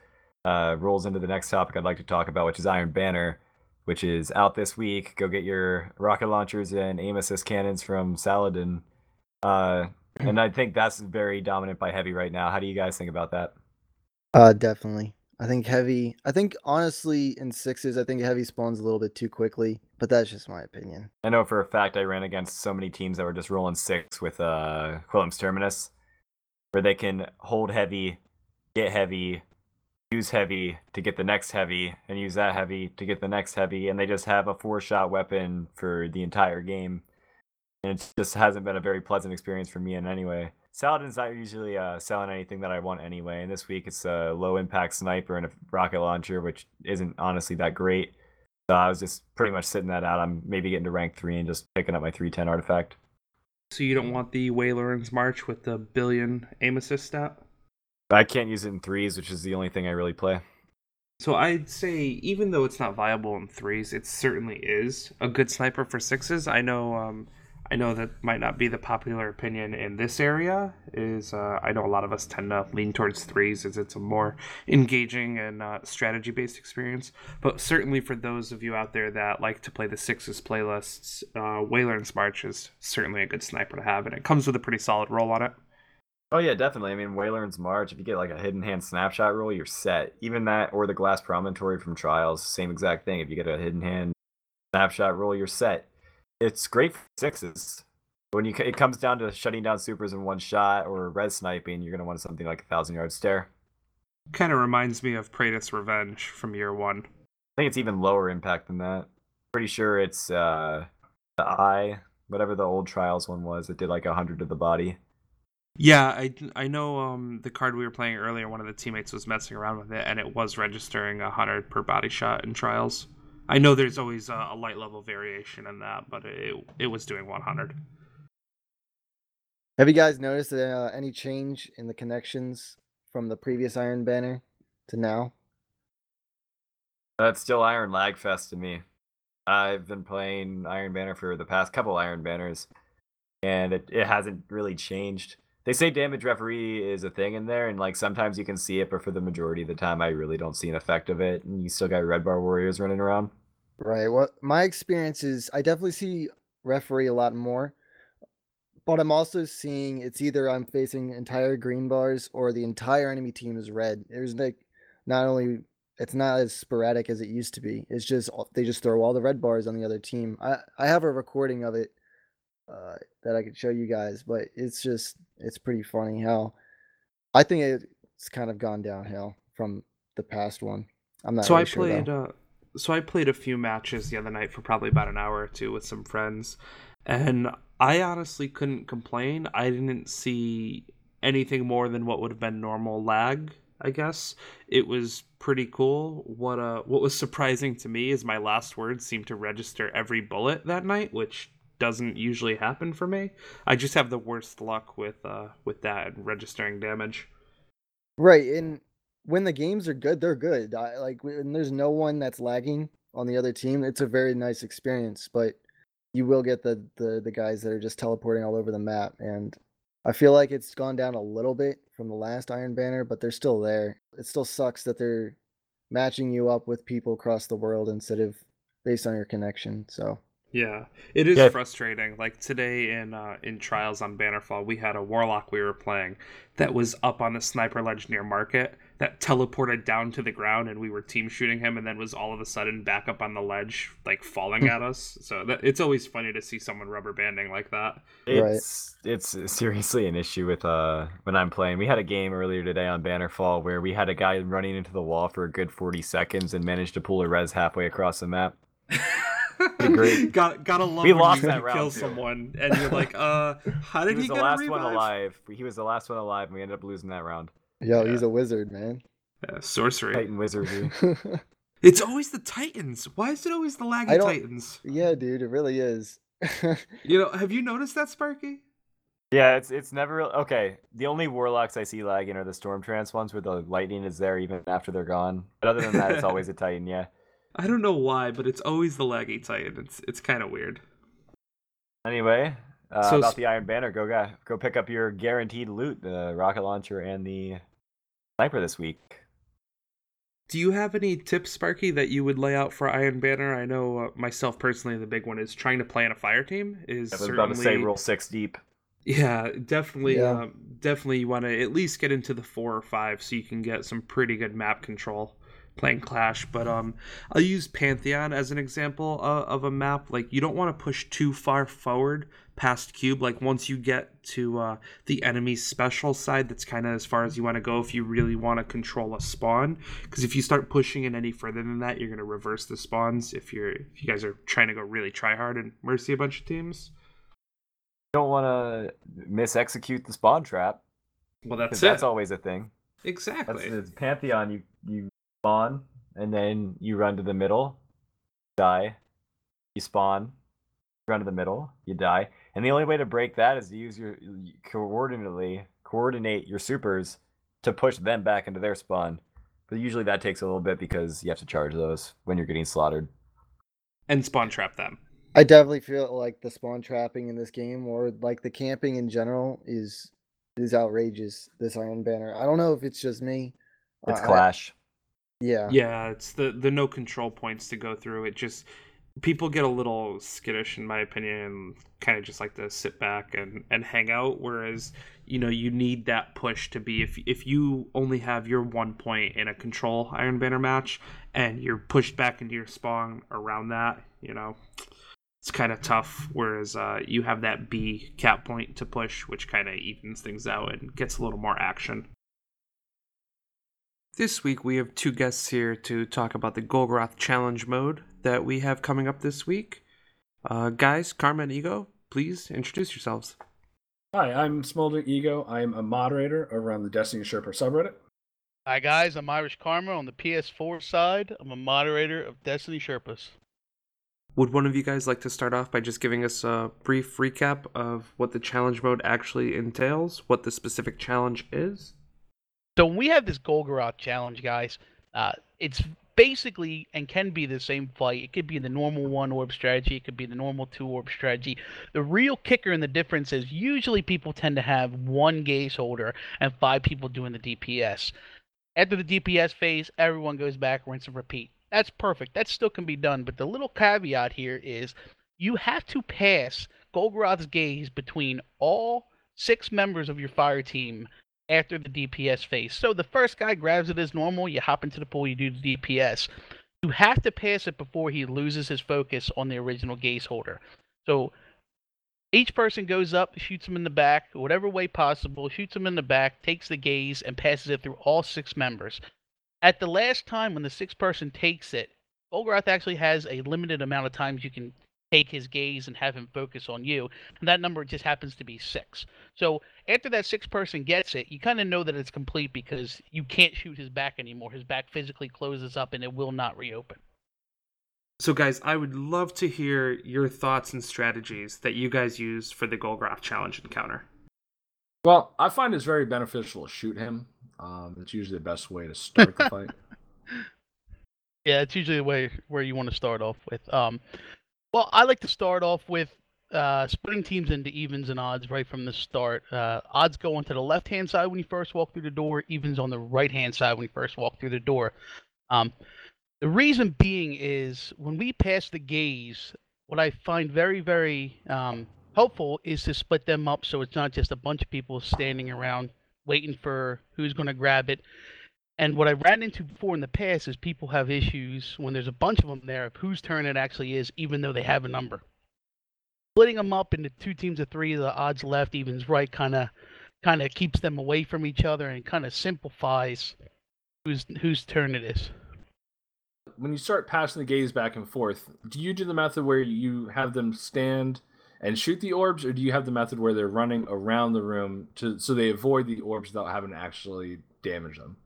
uh, rolls into the next topic i'd like to talk about which is iron banner which is out this week. Go get your rocket launchers and aim assist cannons from Saladin. Uh, and I think that's very dominant by heavy right now. How do you guys think about that? Uh, definitely. I think heavy. I think honestly, in sixes, I think heavy spawns a little bit too quickly, but that's just my opinion. I know for a fact I ran against so many teams that were just rolling six with uh Quillim's Terminus, where they can hold heavy, get heavy, use heavy to get the next heavy and use that heavy to get the next heavy and they just have a four shot weapon for the entire game. And it just hasn't been a very pleasant experience for me in any way. Saladin's not usually uh, selling anything that i want anyway and this week it's a low impact sniper and a rocket launcher which isn't honestly that great. So i was just pretty much sitting that out. I'm maybe getting to rank three and just picking up my 310 artifact. So you don't want the Waylaren's March with the billion aim assist stat I can't use it in threes, which is the only thing I really play. So I'd say even though it's not viable in threes, it certainly is a good sniper for sixes. I know um, I know that might not be the popular opinion in this area. Is uh, I know a lot of us tend to lean towards threes as it's a more engaging and uh, strategy based experience. But certainly for those of you out there that like to play the sixes playlists, uh, Wayland's March is certainly a good sniper to have, and it comes with a pretty solid roll on it. Oh yeah, definitely. I mean, Wayland's March. If you get like a hidden hand snapshot roll, you're set. Even that, or the Glass Promontory from Trials, same exact thing. If you get a hidden hand snapshot roll, you're set it's great for sixes. When you it comes down to shutting down supers in one shot or red sniping, you're gonna want something like a thousand yard stare. Kind of reminds me of Praedyth's Revenge from year one. I think it's even lower impact than that. Pretty sure it's uh, the eye, whatever the old trials one was. It did like a hundred to the body. Yeah, I, I know um, the card we were playing earlier, one of the teammates was messing around with it, and it was registering a 100 per body shot in trials. I know there's always a, a light level variation in that, but it it was doing 100. Have you guys noticed uh, any change in the connections from the previous Iron Banner to now? That's still Iron Lagfest to me. I've been playing Iron Banner for the past couple Iron Banners, and it, it hasn't really changed. They say damage referee is a thing in there, and like sometimes you can see it, but for the majority of the time, I really don't see an effect of it. And you still got red bar warriors running around. Right. Well, my experience is, I definitely see referee a lot more, but I'm also seeing it's either I'm facing entire green bars or the entire enemy team is red. There's like not only it's not as sporadic as it used to be. It's just they just throw all the red bars on the other team. I I have a recording of it uh, that I could show you guys, but it's just it's pretty funny how I think it's kind of gone downhill from the past one. I'm not. So really I sure, played. Uh, so I played a few matches the other night for probably about an hour or two with some friends, and I honestly couldn't complain. I didn't see anything more than what would have been normal lag. I guess it was pretty cool. What uh, what was *laughs* surprising to me is my last words seemed to register every bullet that night, which doesn't usually happen for me. I just have the worst luck with uh with that registering damage. Right, and when the games are good, they're good. I, like when there's no one that's lagging on the other team, it's a very nice experience. But you will get the the the guys that are just teleporting all over the map, and I feel like it's gone down a little bit from the last Iron Banner, but they're still there. It still sucks that they're matching you up with people across the world instead of based on your connection. So Yeah, it is Yeah. frustrating. Like today in uh, in trials on Bannerfall, we had a warlock we were playing that was up on the sniper ledge near market that teleported down to the ground, and we were team shooting him, and then was all of a sudden back up on the ledge, like falling at us. So that, it's always funny to see someone rubber banding like that. Right. It's it's seriously an issue with uh when I'm playing. We had a game earlier today on Bannerfall where we had a guy running into the wall for a good 40 seconds and managed to pull a res halfway across the map. *laughs* great. *laughs* got gotta love We when lost you that round, kill too. someone and you're like, uh, *laughs* how He did he, was the get a last revive? one alive. He was the last one alive, and we ended up losing that round. yo, Yeah. he's a wizard, man. Yeah, sorcery. Titan wizardry. *laughs* It's always the Titans. Why is it always the laggy Titans? yeah, dude, it really is. You know, have you noticed that, Sparky? Yeah, it's it's never okay. The only warlocks I see lagging are the storm trance ones where the lightning is there even after they're gone. But other than that, it's always a titan. Yeah. I don't know why, but it's always the laggy Titan. It's it's kind of weird. Anyway, uh, So about s- the Iron Banner, go guy, go pick up your guaranteed loot: the rocket launcher and the sniper this week. Do you have any tips, Sparky, that you would lay out for Iron Banner? I know uh, myself personally, the big one is trying to play in a fire team. Is I was certainly about to say roll six deep. Yeah, definitely. Yeah. Um, definitely, you want to at least get into the four or five so you can get some pretty good map control playing Clash. But um, I'll use Pantheon as an example uh, of a map. Like you don't want to push too far forward past Cube. Like once you get to uh, the enemy's special side, that's kind of as far as you want to go if you really want to control a spawn. Because if you start pushing it any further than that, you're going to reverse the spawns. If you're if you guys are trying to go really try hard and mercy a bunch of teams. You don't want to miss execute the spawn trap Well, that's it. that's always a thing. That's Exactly. it's Pantheon. You you spawn and then you run to the middle, die. You spawn, run to the middle, you die. And the only way to break that is to use your coordinately coordinate your supers to push them back into their spawn. But usually that takes a little bit because you have to charge those when you're getting slaughtered. and spawn trap them. I definitely feel like the spawn trapping in this game, or like the camping in general, is is outrageous. This Iron Banner. I don't know if it's just me. It's I- I- Clash. Yeah. Yeah, it's the the no control points to go through. It just people get a little skittish in my opinion and kind of just like to sit back and and hang out whereas you know you need that push to be if if you only have your one point in a control iron banner match and you're pushed back into your spawn around that you know it's kind of tough whereas uh, you have that b cap point to push which kind of evens things out and gets a little more action this week we have two guests here to talk about the Golgoroth challenge mode that we have coming up this week. Uh, guys, Karma and Ego, please introduce yourselves. Hi, I'm Smoldering Ego. I'm a moderator over on the Destiny Sherpa subreddit. Hi guys, I'm Irish Karma on the PS4 side. I'm a moderator of Destiny Sherpas. Would one of you guys like to start off by just giving us a brief recap of what the challenge mode actually entails, what the specific challenge is? So when we have this Golgoroth challenge, guys, uh, it's basically and can be the same fight. It could be the normal one orb strategy. It could be the normal two orb strategy. The real kicker and the difference is usually people tend to have one gaze holder and five people doing the DPS. After the DPS phase, everyone goes back, rinse and repeat. That's perfect. That still can be done. But the little caveat here is you have to pass Golgoroth's gaze between all six members of your fire team after the DPS phase. So the first guy grabs it as normal, you hop into the pool, you do the DPS. You have to pass it before he loses his focus on the original gaze holder. So each person goes up, shoots him in the back, whatever way possible, shoots him in the back, takes the gaze, and passes it through all six members. At the last time when the sixth person takes it, Golgoroth actually has a limited amount of times you can take his gaze and have him focus on you, and that number just happens to be six. So after that sixth person gets it, you kind of know that it's complete because you can't shoot his back anymore. His back physically closes up and it will not reopen. So, guys, I would love to hear your thoughts and strategies that you guys use for the Golgoroth challenge encounter. Well, I find it's very beneficial to shoot him. Um, it's usually the best way to start the fight. *laughs* Yeah, it's usually the way where you want to start off with. Um, well, I like to start off with uh, splitting teams into evens and odds right from the start. Uh, odds go onto the left hand side when you first walk through the door. Evens on the right hand side when you first walk through the door. Um, the reason being is when we pass the gaze, what I find very very um, helpful is to split them up so it's not just a bunch of people standing around waiting for who's going to grab it. And what I ran into before in the past is people have issues when there's a bunch of them there of whose turn it actually is, even though they have a number. Splitting them up into two teams of three, the odds left, evens right, kind of, kind of keeps them away from each other and kind of simplifies whose whose turn it is. when you start passing the gaze back and forth, do you do the method where you have them stand and shoot the orbs, or do you have the method where they're running around the room to so they avoid the orbs without having to actually damage them?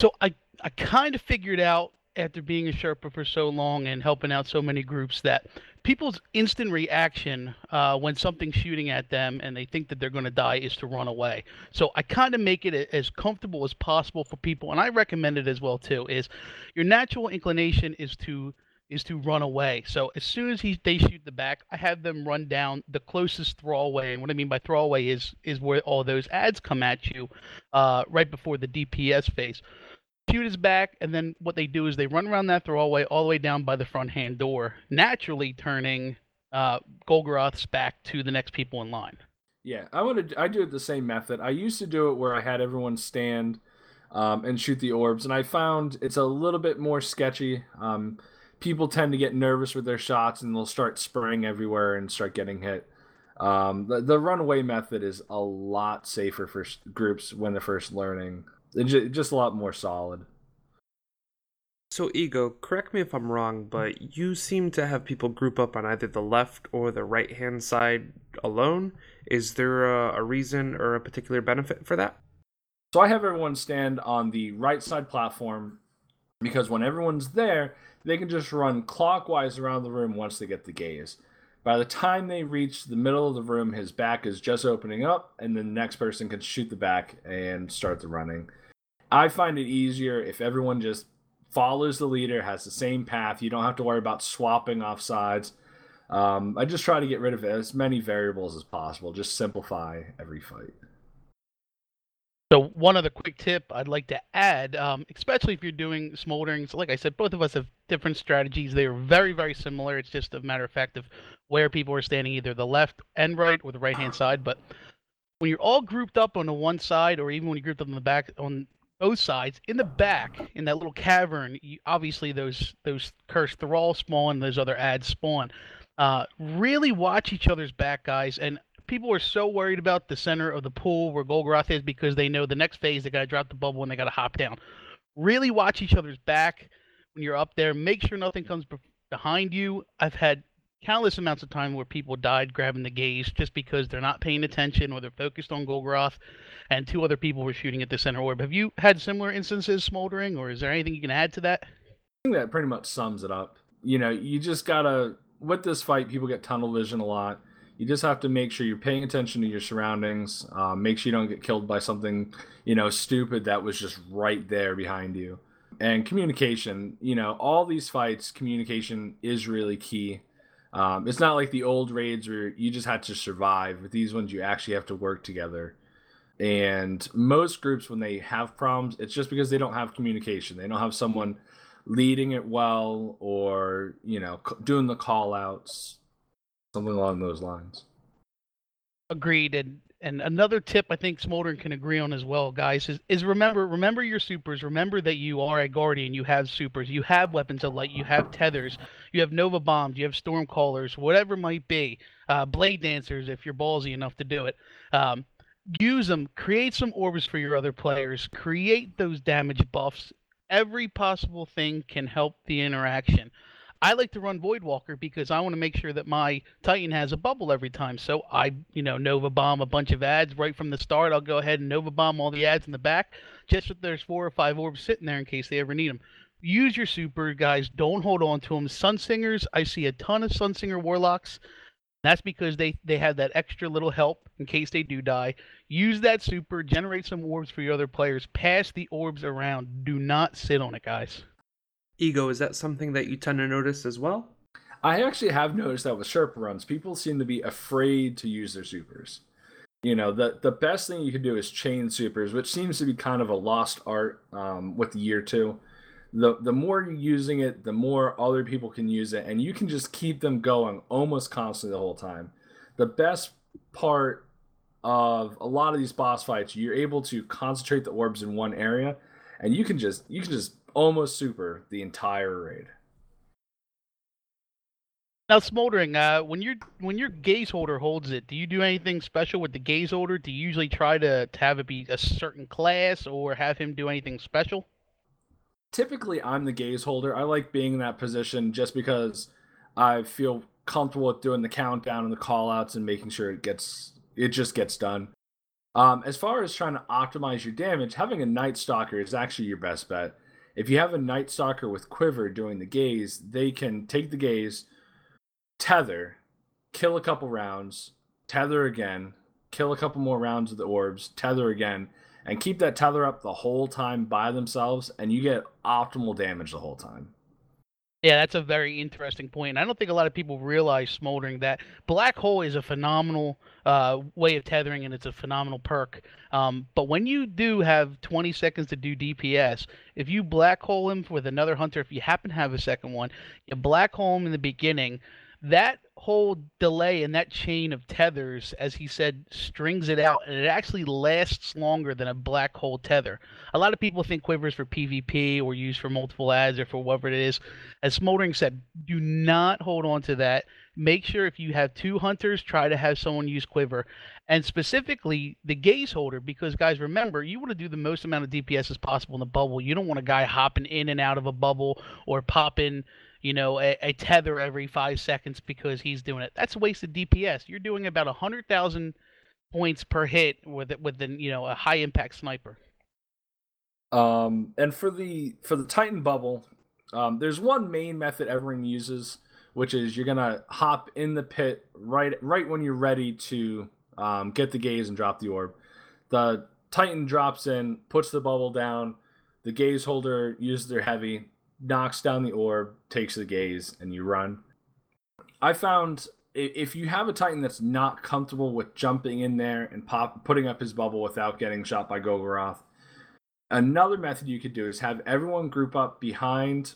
So I I kind of figured out after being a Sherpa for so long and helping out so many groups that people's instant reaction uh, when something's shooting at them and they think that they're going to die is to run away. So I kind of make it as comfortable as possible for people, and I recommend it as well too. Is your natural inclination is to is to run away. So as soon as he they shoot the back, I have them run down the closest throwaway. And what I mean by throwaway is is where all those ads come at you, uh, right before the DPS phase shoot his back, and then what they do is they run around that throwaway all the way down by the front hand door, naturally turning uh, Golgoroth's back to the next people in line. Yeah, I to. I do it the same method. I used to do it where I had everyone stand um, and shoot the orbs, and I found it's a little bit more sketchy. Um, people tend to get nervous with their shots, and they'll start spraying everywhere and start getting hit. Um, the, the runaway method is a lot safer for groups when they're first learning. Just a lot more solid. So, Ego, correct me if I'm wrong, but you seem to have people group up on either the left or the right hand side alone. Is there a, a reason or a particular benefit for that? So I have everyone stand on the right side platform because when everyone's there, they can just run clockwise around the room once they get the gaze. By the time they reach the middle of the room, his back is just opening up, and then the next person can shoot the back and start the running. I find it easier if everyone just follows the leader, has the same path. You don't have to worry about swapping off sides. Um, I just try to get rid of as many variables as possible. Just simplify every fight. So one other quick tip I'd like to add, um, especially if you're doing smoldering. So like I said, both of us have different strategies. They are very, very similar. It's just a matter of fact of where people are standing, either the left and right or the right hand side. But when you're all grouped up on the one side, or even when you're grouped up on the back on both sides, in the back, in that little cavern, you, obviously those those cursed thrall spawn, those other ads spawn. Uh, really watch each other's back, guys, and people are so worried about the center of the pool where Golgoroth is because they know the next phase they got to drop the bubble and they got to hop down. Really watch each other's back when you're up there. Make sure nothing comes behind you. I've had countless amounts of time where people died grabbing the gaze just because they're not paying attention or they're focused on Golgoroth and two other people were shooting at the center orb. Have you had similar instances smoldering or is there anything you can add to that? I think that pretty much sums it up. You know, you just gotta with this fight, people get tunnel vision a lot you just have to make sure you're paying attention to your surroundings. Um, make sure you don't get killed by something, you know, stupid that was just right there behind you. And communication, you know, all these fights, communication is really key. Um, it's not like the old raids where you just had to survive. With these ones, you actually have to work together. And most groups, when they have problems, it's just because they don't have communication. They don't have someone leading it well or, you know, doing the call outs something along those lines. Agreed. And and another tip I think Smoldering can agree on as well, guys, is, is remember remember your supers. Remember that you are a guardian. You have supers. You have weapons of light. You have tethers. You have nova bombs. You have storm callers. Whatever might be. Uh, blade dancers, if you're ballsy enough to do it. Um, use them. Create some orbs for your other players. Create those damage buffs. Every possible thing can help the interaction. I like to run Voidwalker because I want to make sure that my Titan has a bubble every time. So I, you know, Nova Bomb a bunch of ads right from the start. I'll go ahead and Nova Bomb all the ads in the back, just so there's four or five orbs sitting there in case they ever need them. Use your super, guys. Don't hold on to them. Sunsingers, I see a ton of Sunsinger Warlocks. That's because they, they have that extra little help in case they do die. Use that super, generate some orbs for your other players. Pass the orbs around. Do not sit on it, guys. Ego, is that something that you tend to notice as well? I actually have noticed that with Sherpa runs, people seem to be afraid to use their supers. You know, the the best thing you can do is chain supers, which seems to be kind of a lost art um, with the year two. The the more you're using it, the more other people can use it, and you can just keep them going almost constantly the whole time. The best part of a lot of these boss fights, you're able to concentrate the orbs in one area, and you can just you can just almost super the entire raid. Now, smoldering. Uh, when your when your gaze holder holds it, do you do anything special with the gaze holder? Do you usually try to, to have it be a certain class, or have him do anything special? Typically, I'm the gaze holder. I like being in that position just because I feel comfortable with doing the countdown and the callouts and making sure it gets it just gets done. Um, as far as trying to optimize your damage, having a Night Stalker is actually your best bet if you have a Night Stalker with Quiver doing the gaze, they can take the gaze, tether, kill a couple rounds, tether again, kill a couple more rounds of the orbs, tether again, and keep that tether up the whole time by themselves, and you get optimal damage the whole time. Yeah, that's a very interesting point. I don't think a lot of people realize smoldering that black hole is a phenomenal uh, way of tethering and it's a phenomenal perk. Um, but when you do have 20 seconds to do DPS, if you black hole him with another hunter, if you happen to have a second one, you black hole him in the beginning that whole delay and that chain of tethers, as he said, strings it out, and it actually lasts longer than a black hole tether. A lot of people think quivers for PvP or used for multiple ads or for whatever it is. As Smoldering said, do not hold on to that. Make sure if you have two hunters, try to have someone use quiver, and specifically the gaze holder, because guys, remember you want to do the most amount of DPS as possible in the bubble. You don't want a guy hopping in and out of a bubble or popping you know, a, a, tether every five seconds because he's doing it. That's a wasted DPS. You're doing about a hundred thousand points per hit with it with the you know a high impact sniper. Um, and for the for the Titan bubble, um, there's one main method everyone uses, which is you're gonna hop in the pit right right when you're ready to um, get the gaze and drop the orb. The Titan drops in, puts the bubble down. The gaze holder uses their heavy, knocks down the orb, takes the gaze, and you run. I found if you have a Titan that's not comfortable with jumping in there and pop putting up his bubble without getting shot by Golgoroth, another method you could do is have everyone group up behind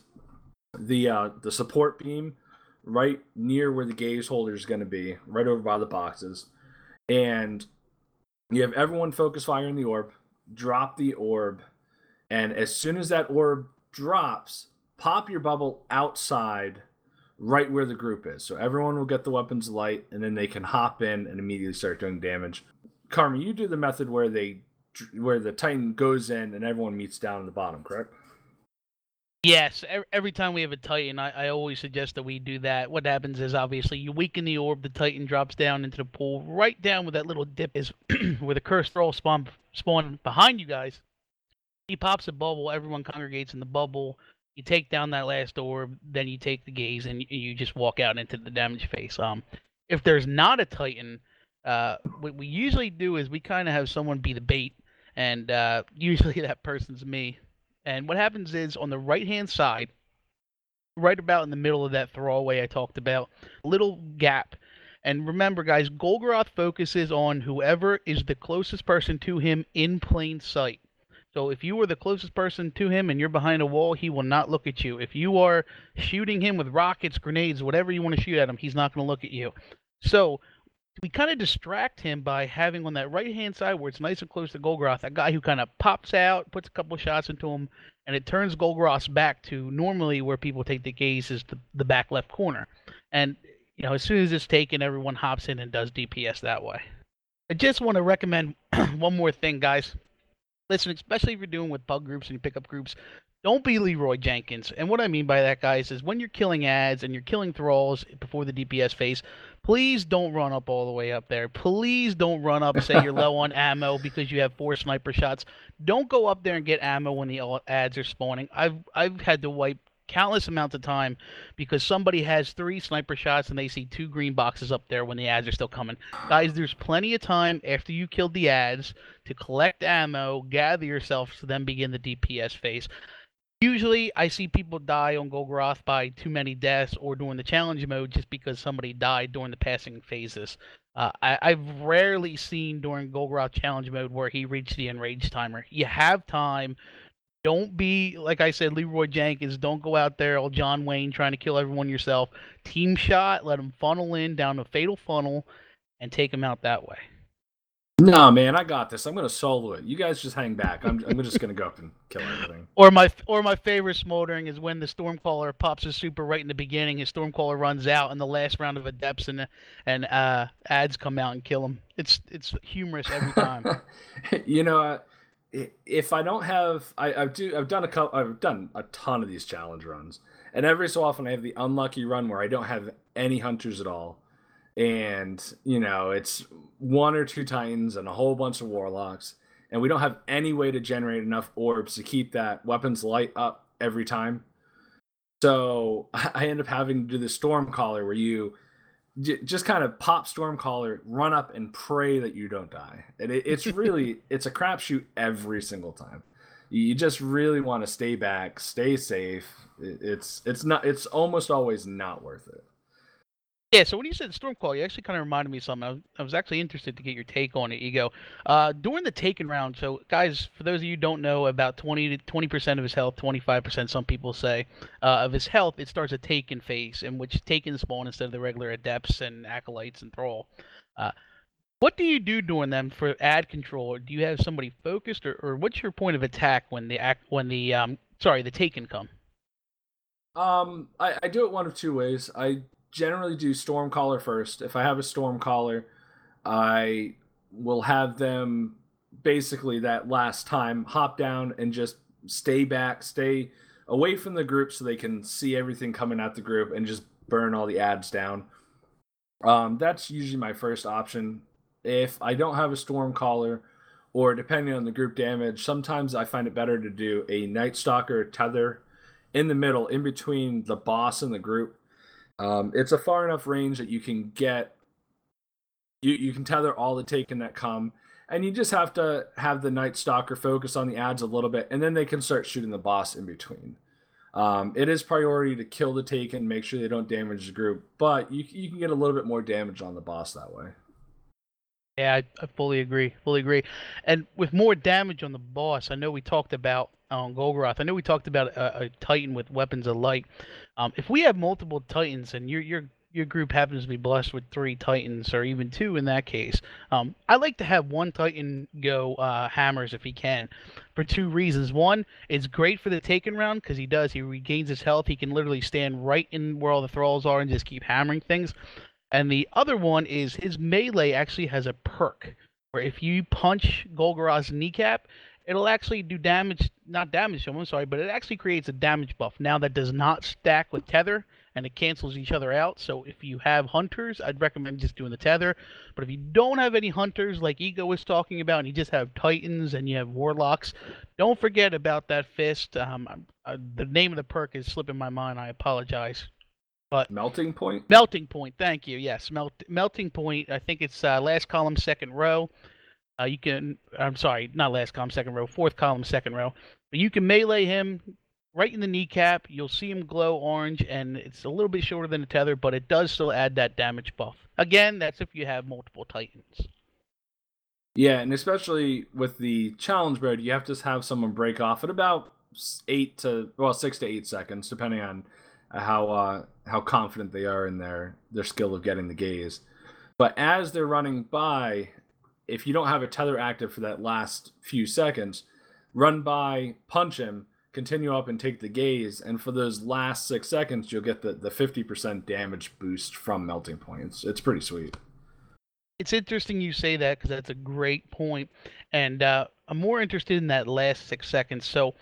the uh, the support beam, right near where the gaze holder is going to be, right over by the boxes, and you have everyone focus fire in the orb, drop the orb, and as soon as that orb drops, pop your bubble outside right where the group is. So everyone will get the weapons light and then they can hop in and immediately start doing damage. Karma, you do the method where they where the Titan goes in and everyone meets down at the bottom, correct? Yes, every time we have a Titan, I, I, always suggest that we do that. What happens is obviously you weaken the orb, the Titan drops down into the pool, right down where that little dip is, *clears throat* where the cursed thrall spawn spawn behind you guys. He pops a bubble, everyone congregates in the bubble. You take down that last orb, then you take the gaze, and you just walk out into the damage phase. Um, if there's not a Titan, uh, what we usually do is we kind of have someone be the bait, and uh, *laughs* usually that person's me and what happens is on the right hand side, right about in the middle of that throwaway I talked about, little gap. And remember, guys, Golgoroth focuses on whoever is the closest person to him in plain sight. So if you are the closest person to him and you're behind a wall, he will not look at you. If you are shooting him with rockets, grenades, whatever you want to shoot at him, he's not going to look at you. So we kind of distract him by having on that right hand side where it's nice and close to Golgoroth, a guy who kind of pops out, puts a couple shots into him, and it turns Golgoroth's back to normally where people take the gaze is the, the back left corner. And you know, as soon as it's taken, everyone hops in and does DPS that way. I just want to recommend *clears throat* one more thing, guys. Listen, especially if you're doing with bug groups and you pick up groups, don't be Leroy Jenkins. And what I mean by that, guys, is when you're killing ads and you're killing thralls before the DPS phase, please don't run up all the way up there. Please don't run up, say you're low *laughs* on ammo because you have four sniper shots. Don't go up there and get ammo when the ads are spawning. I've I've had to wipe countless amounts of time because somebody has three sniper shots and they see two green boxes up there when the ads are still coming. Guys, there's plenty of time after you killed the ads to collect ammo, gather yourself, to then begin the DPS phase. Usually, I see people die on Golgoroth by too many deaths or during the challenge mode just because somebody died during the passing phases. Uh, I, have rarely seen during Golgoroth challenge mode where he reached the enrage timer. You have time. Don't be like I said, Leroy Jenkins. Don't go out there, all John Wayne, trying to kill everyone yourself. Team shot. Let them funnel in down the fatal funnel, and take them out that way. No, man, I got this. I'm gonna solo it. You guys just hang back. I'm, I'm just gonna go up and kill everything. *laughs* Or my or my favorite smoldering is when the Stormcaller pops his super right in the beginning. His Stormcaller runs out in the last round of adepts and and uh, ads come out and kill him. It's it's humorous every time. *laughs* you know, uh, if I don't have, I, I've do I've done a couple, I've done a ton of these challenge runs, and every so often I have the unlucky run where I don't have any hunters at all. And you know it's one or two titans and a whole bunch of warlocks. And we don't have any way to generate enough orbs to keep that weapons light up every time. So *laughs* i end up having to do the storm caller where you j- just kind of pop storm caller run up and pray that you don't die. And it, it's *laughs* really it's a crapshoot every single time. You just really want to stay back stay safe. It, it's it's not it's almost always not worth it yeah, so when you said Stormcall, you actually kind of reminded me of something. I was, I was actually interested to get your take on it. You go, uh, during the taken round, so guys, for those of you don't know, about 20 to 20% of his health, 25%, some people say, uh, of his health, it starts a taken phase, in which taken spawn instead of the regular adepts and acolytes and thrall. Uh, what do you do during them for ad control? Do you have somebody focused, or, or what's your point of attack when the act when the um sorry the taken come? Um, I, I do it one of two ways. I generally do Stormcaller first. If I have a Stormcaller, I will have them basically that last time hop down and just stay back, stay away from the group so they can see everything coming at the group and just burn all the ads down. Um, that's usually my first option. If I don't have a storm caller, or depending on the group damage, sometimes I find it better to do a Night Stalker tether in the middle, in between the boss and the group, um, it's a far enough range that you can get you you can tether all the taken that come, and you just have to have the Night Stalker focus on the ads a little bit, and then they can start shooting the boss in between. Um, it is priority to kill the taken, make sure they don't damage the group, but you you can get a little bit more damage on the boss that way. Yeah, I, I fully agree. Fully agree. And with more damage on the boss, I know we talked about on Golgoroth. I know we talked about a, a Titan with weapons of light. Um, if we have multiple Titans and your your your group happens to be blessed with three Titans or even two in that case, um, I like to have one Titan go uh, hammers if he can, for two reasons. One, it's great for the taken round because he does he regains his health. He can literally stand right in where all the thralls are and just keep hammering things. And the other one is his melee actually has a perk where if you punch Golgoroth's kneecap, it'll actually do damage, not damage to him, I'm sorry, but it actually creates a damage buff. Now that does not stack with Tether and it cancels each other out. So if you have hunters, I'd recommend just doing the Tether. But if you don't have any hunters like Ego was talking about and you just have Titans and you have Warlocks, don't forget about that fist. Um, uh, the name of the perk is slipping my mind. I apologize. But melting point. Melting point. Thank you. Yes, melt, melting point. I think it's uh, last column, second row. Uh, you can. I'm sorry, not last column, second row. Fourth column, second row. But you can melee him right in the kneecap. You'll see him glow orange, and it's a little bit shorter than a tether, but it does still add that damage buff. Again, that's if you have multiple titans. Yeah, and especially with the challenge mode, you have to have someone break off at about eight to well six to eight seconds, depending on how uh, how confident they are in their their skill of getting the gaze. But as they're running by, if you don't have a tether active for that last few seconds, run by, punch him, continue up and take the gaze, and for those last six seconds, you'll get the the fifty percent damage boost from melting points. It's pretty sweet. It's interesting you say that because that's a great point, and uh, I'm more interested in that last six seconds. So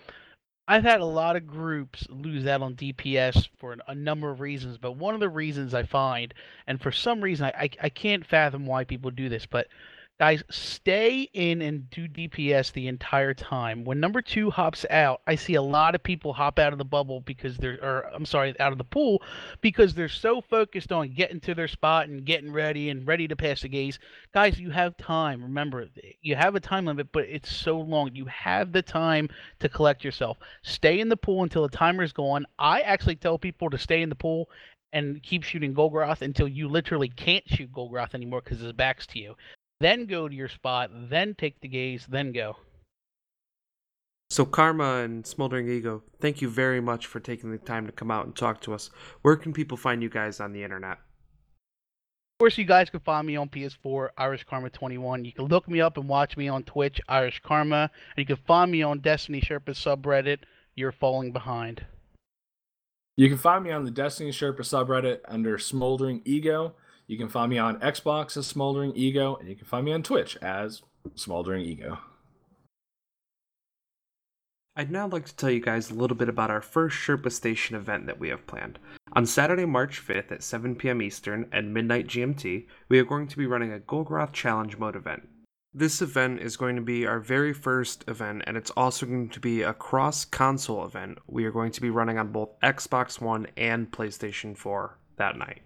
I've had a lot of groups lose out on DPS for a number of reasons, but one of the reasons I find, and for some reason I, I, I can't fathom why people do this, but Guys, stay in and do DPS the entire time. When number two hops out, I see a lot of people hop out of the bubble because they're, or I'm sorry, out of the pool because they're so focused on getting to their spot and getting ready and ready to pass the gaze. Guys, you have time. Remember, you have a time limit, but it's so long. You have the time to collect yourself. Stay in the pool until the timer's gone. I actually tell people to stay in the pool and keep shooting Golgoroth until you literally can't shoot Golgoroth anymore because his back's to you then go to your spot, then take the gaze, then go. So, Karma and Smoldering Ego, thank you very much for taking the time to come out and talk to us. Where can people find you guys on the internet? Of course, you guys can find me on PS4, Irish Karma 21. You can look me up and watch me on Twitch, Irish Karma. And you can find me on Destiny Sherpa subreddit, You're Falling Behind. You can find me on the Destiny Sherpa subreddit under Smoldering Ego. You can find me on Xbox as Smoldering Ego, and you can find me on Twitch as Smoldering Ego. I'd now like to tell you guys a little bit about our first Sherpa Station event that we have planned. On Saturday, March 5th at 7 p.m. Eastern and midnight GMT, we are going to be running a Golgoroth Challenge Mode event. This event is going to be our very first event, and it's also going to be a cross console event. We are going to be running on both Xbox One and PlayStation 4 that night.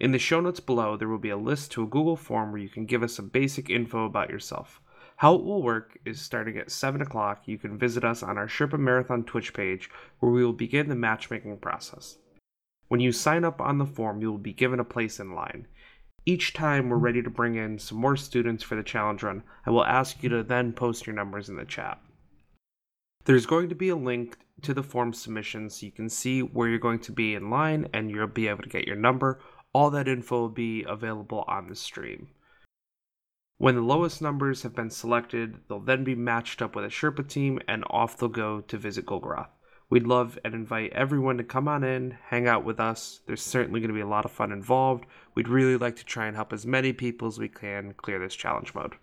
In the show notes below, there will be a list to a Google form where you can give us some basic info about yourself. How it will work is starting at 7 o'clock, you can visit us on our Sherpa Marathon Twitch page where we will begin the matchmaking process. When you sign up on the form, you will be given a place in line. Each time we're ready to bring in some more students for the challenge run, I will ask you to then post your numbers in the chat. There's going to be a link to the form submission so you can see where you're going to be in line and you'll be able to get your number all that info will be available on the stream. When the lowest numbers have been selected, they'll then be matched up with a Sherpa team and off they'll go to visit Golgoroth. We'd love and invite everyone to come on in, hang out with us. There's certainly going to be a lot of fun involved. We'd really like to try and help as many people as we can clear this challenge mode.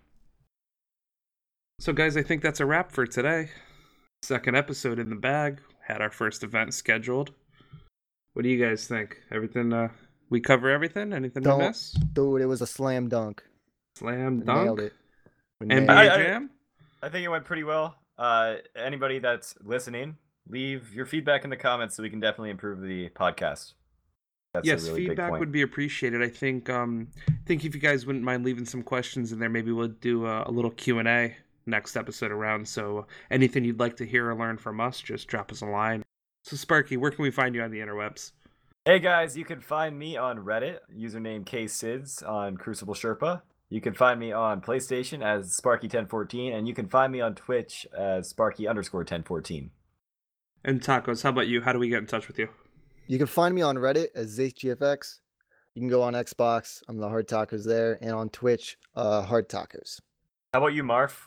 So, guys, I think that's a wrap for today. Second episode in the bag. Had our first event scheduled. What do you guys think? Everything uh, we cover everything. Anything Don't, we miss? Dude, it was a slam dunk. Slam dunk. Nailed it. NBA I, Jam. I, I think it went pretty well. Uh, anybody that's listening, leave your feedback in the comments so we can definitely improve the podcast. That's yes, really feedback would be appreciated. I think um, I think if you guys wouldn't mind leaving some questions in there, maybe we'll do a, a little Q and A next episode around. So anything you'd like to hear or learn from us, just drop us a line. So Sparky, where can we find you on the interwebs? Hey guys, you can find me on Reddit, username KSids on Crucible Sherpa. You can find me on PlayStation as Sparky1014, and you can find me on Twitch as Sparky underscore 1014. And tacos, how about you? How do we get in touch with you? You can find me on Reddit as ZaceGFX. You can go on Xbox. I'm the Hard Tacos there, and on Twitch, uh, Hard Tacos. How about you, Marf?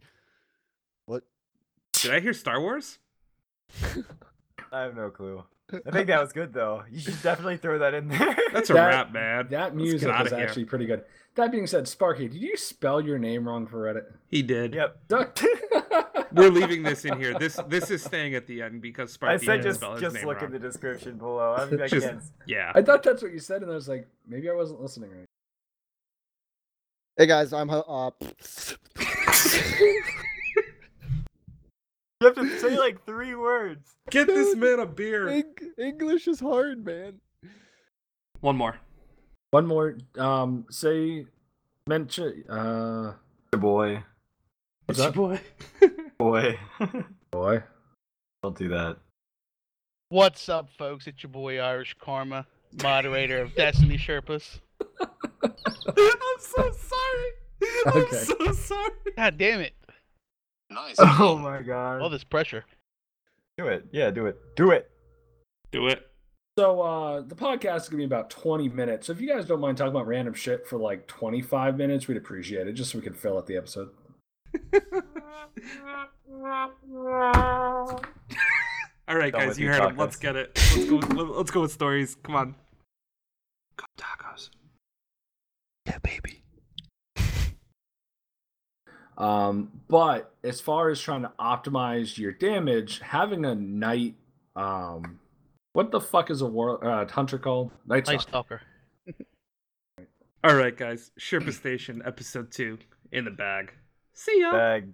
Did I hear Star Wars? I have no clue. I think that *laughs* was good though. You should definitely throw that in there. That's a That- rap, man. That music get outta was here. actually pretty good. That being said, Sparky, did you spell your name wrong for Reddit? He did. yep. *laughs* We're leaving this in here. This this is staying at the end because I Sparky said had to just spell just look wrong. in the description below. I, mean, I Just- can't. Yeah. I thought that's what you said, and I was like, maybe I wasn't listening right. Hey guys, I'm uh, *laughs* You have to say like three words. Get this man a beer. Eng- English is hard, man. One more. One more. Um, say, mention. Uh, Boy, what's that? boy. boy. *laughs* Boy. Don't do that. What's up, folks? It's your boy Irish Karma, moderator of Destiny Sherpas. *laughs* I'm so sorry. I'm so sorry. God damn it! Nice. *laughs* Oh my god. All this pressure. Do it. Yeah, do it. Do it. Do it. So uh the podcast is gonna be about 20 minutes. So if you guys don't mind talking about random shit for like 25 minutes, we'd appreciate it, just so we can fill out the episode. *laughs* All right, Done guys, you your heard him. Let's get it. Let's go. With, let's go with stories. Come on. Go tacos. Yeah, baby. Um, but as far as trying to optimize your damage, having a night um what the fuck is a war uh, hunter called? Night Nice Stalker. All right, guys. Sherpa Station, episode two, in the bag. See ya. Bag.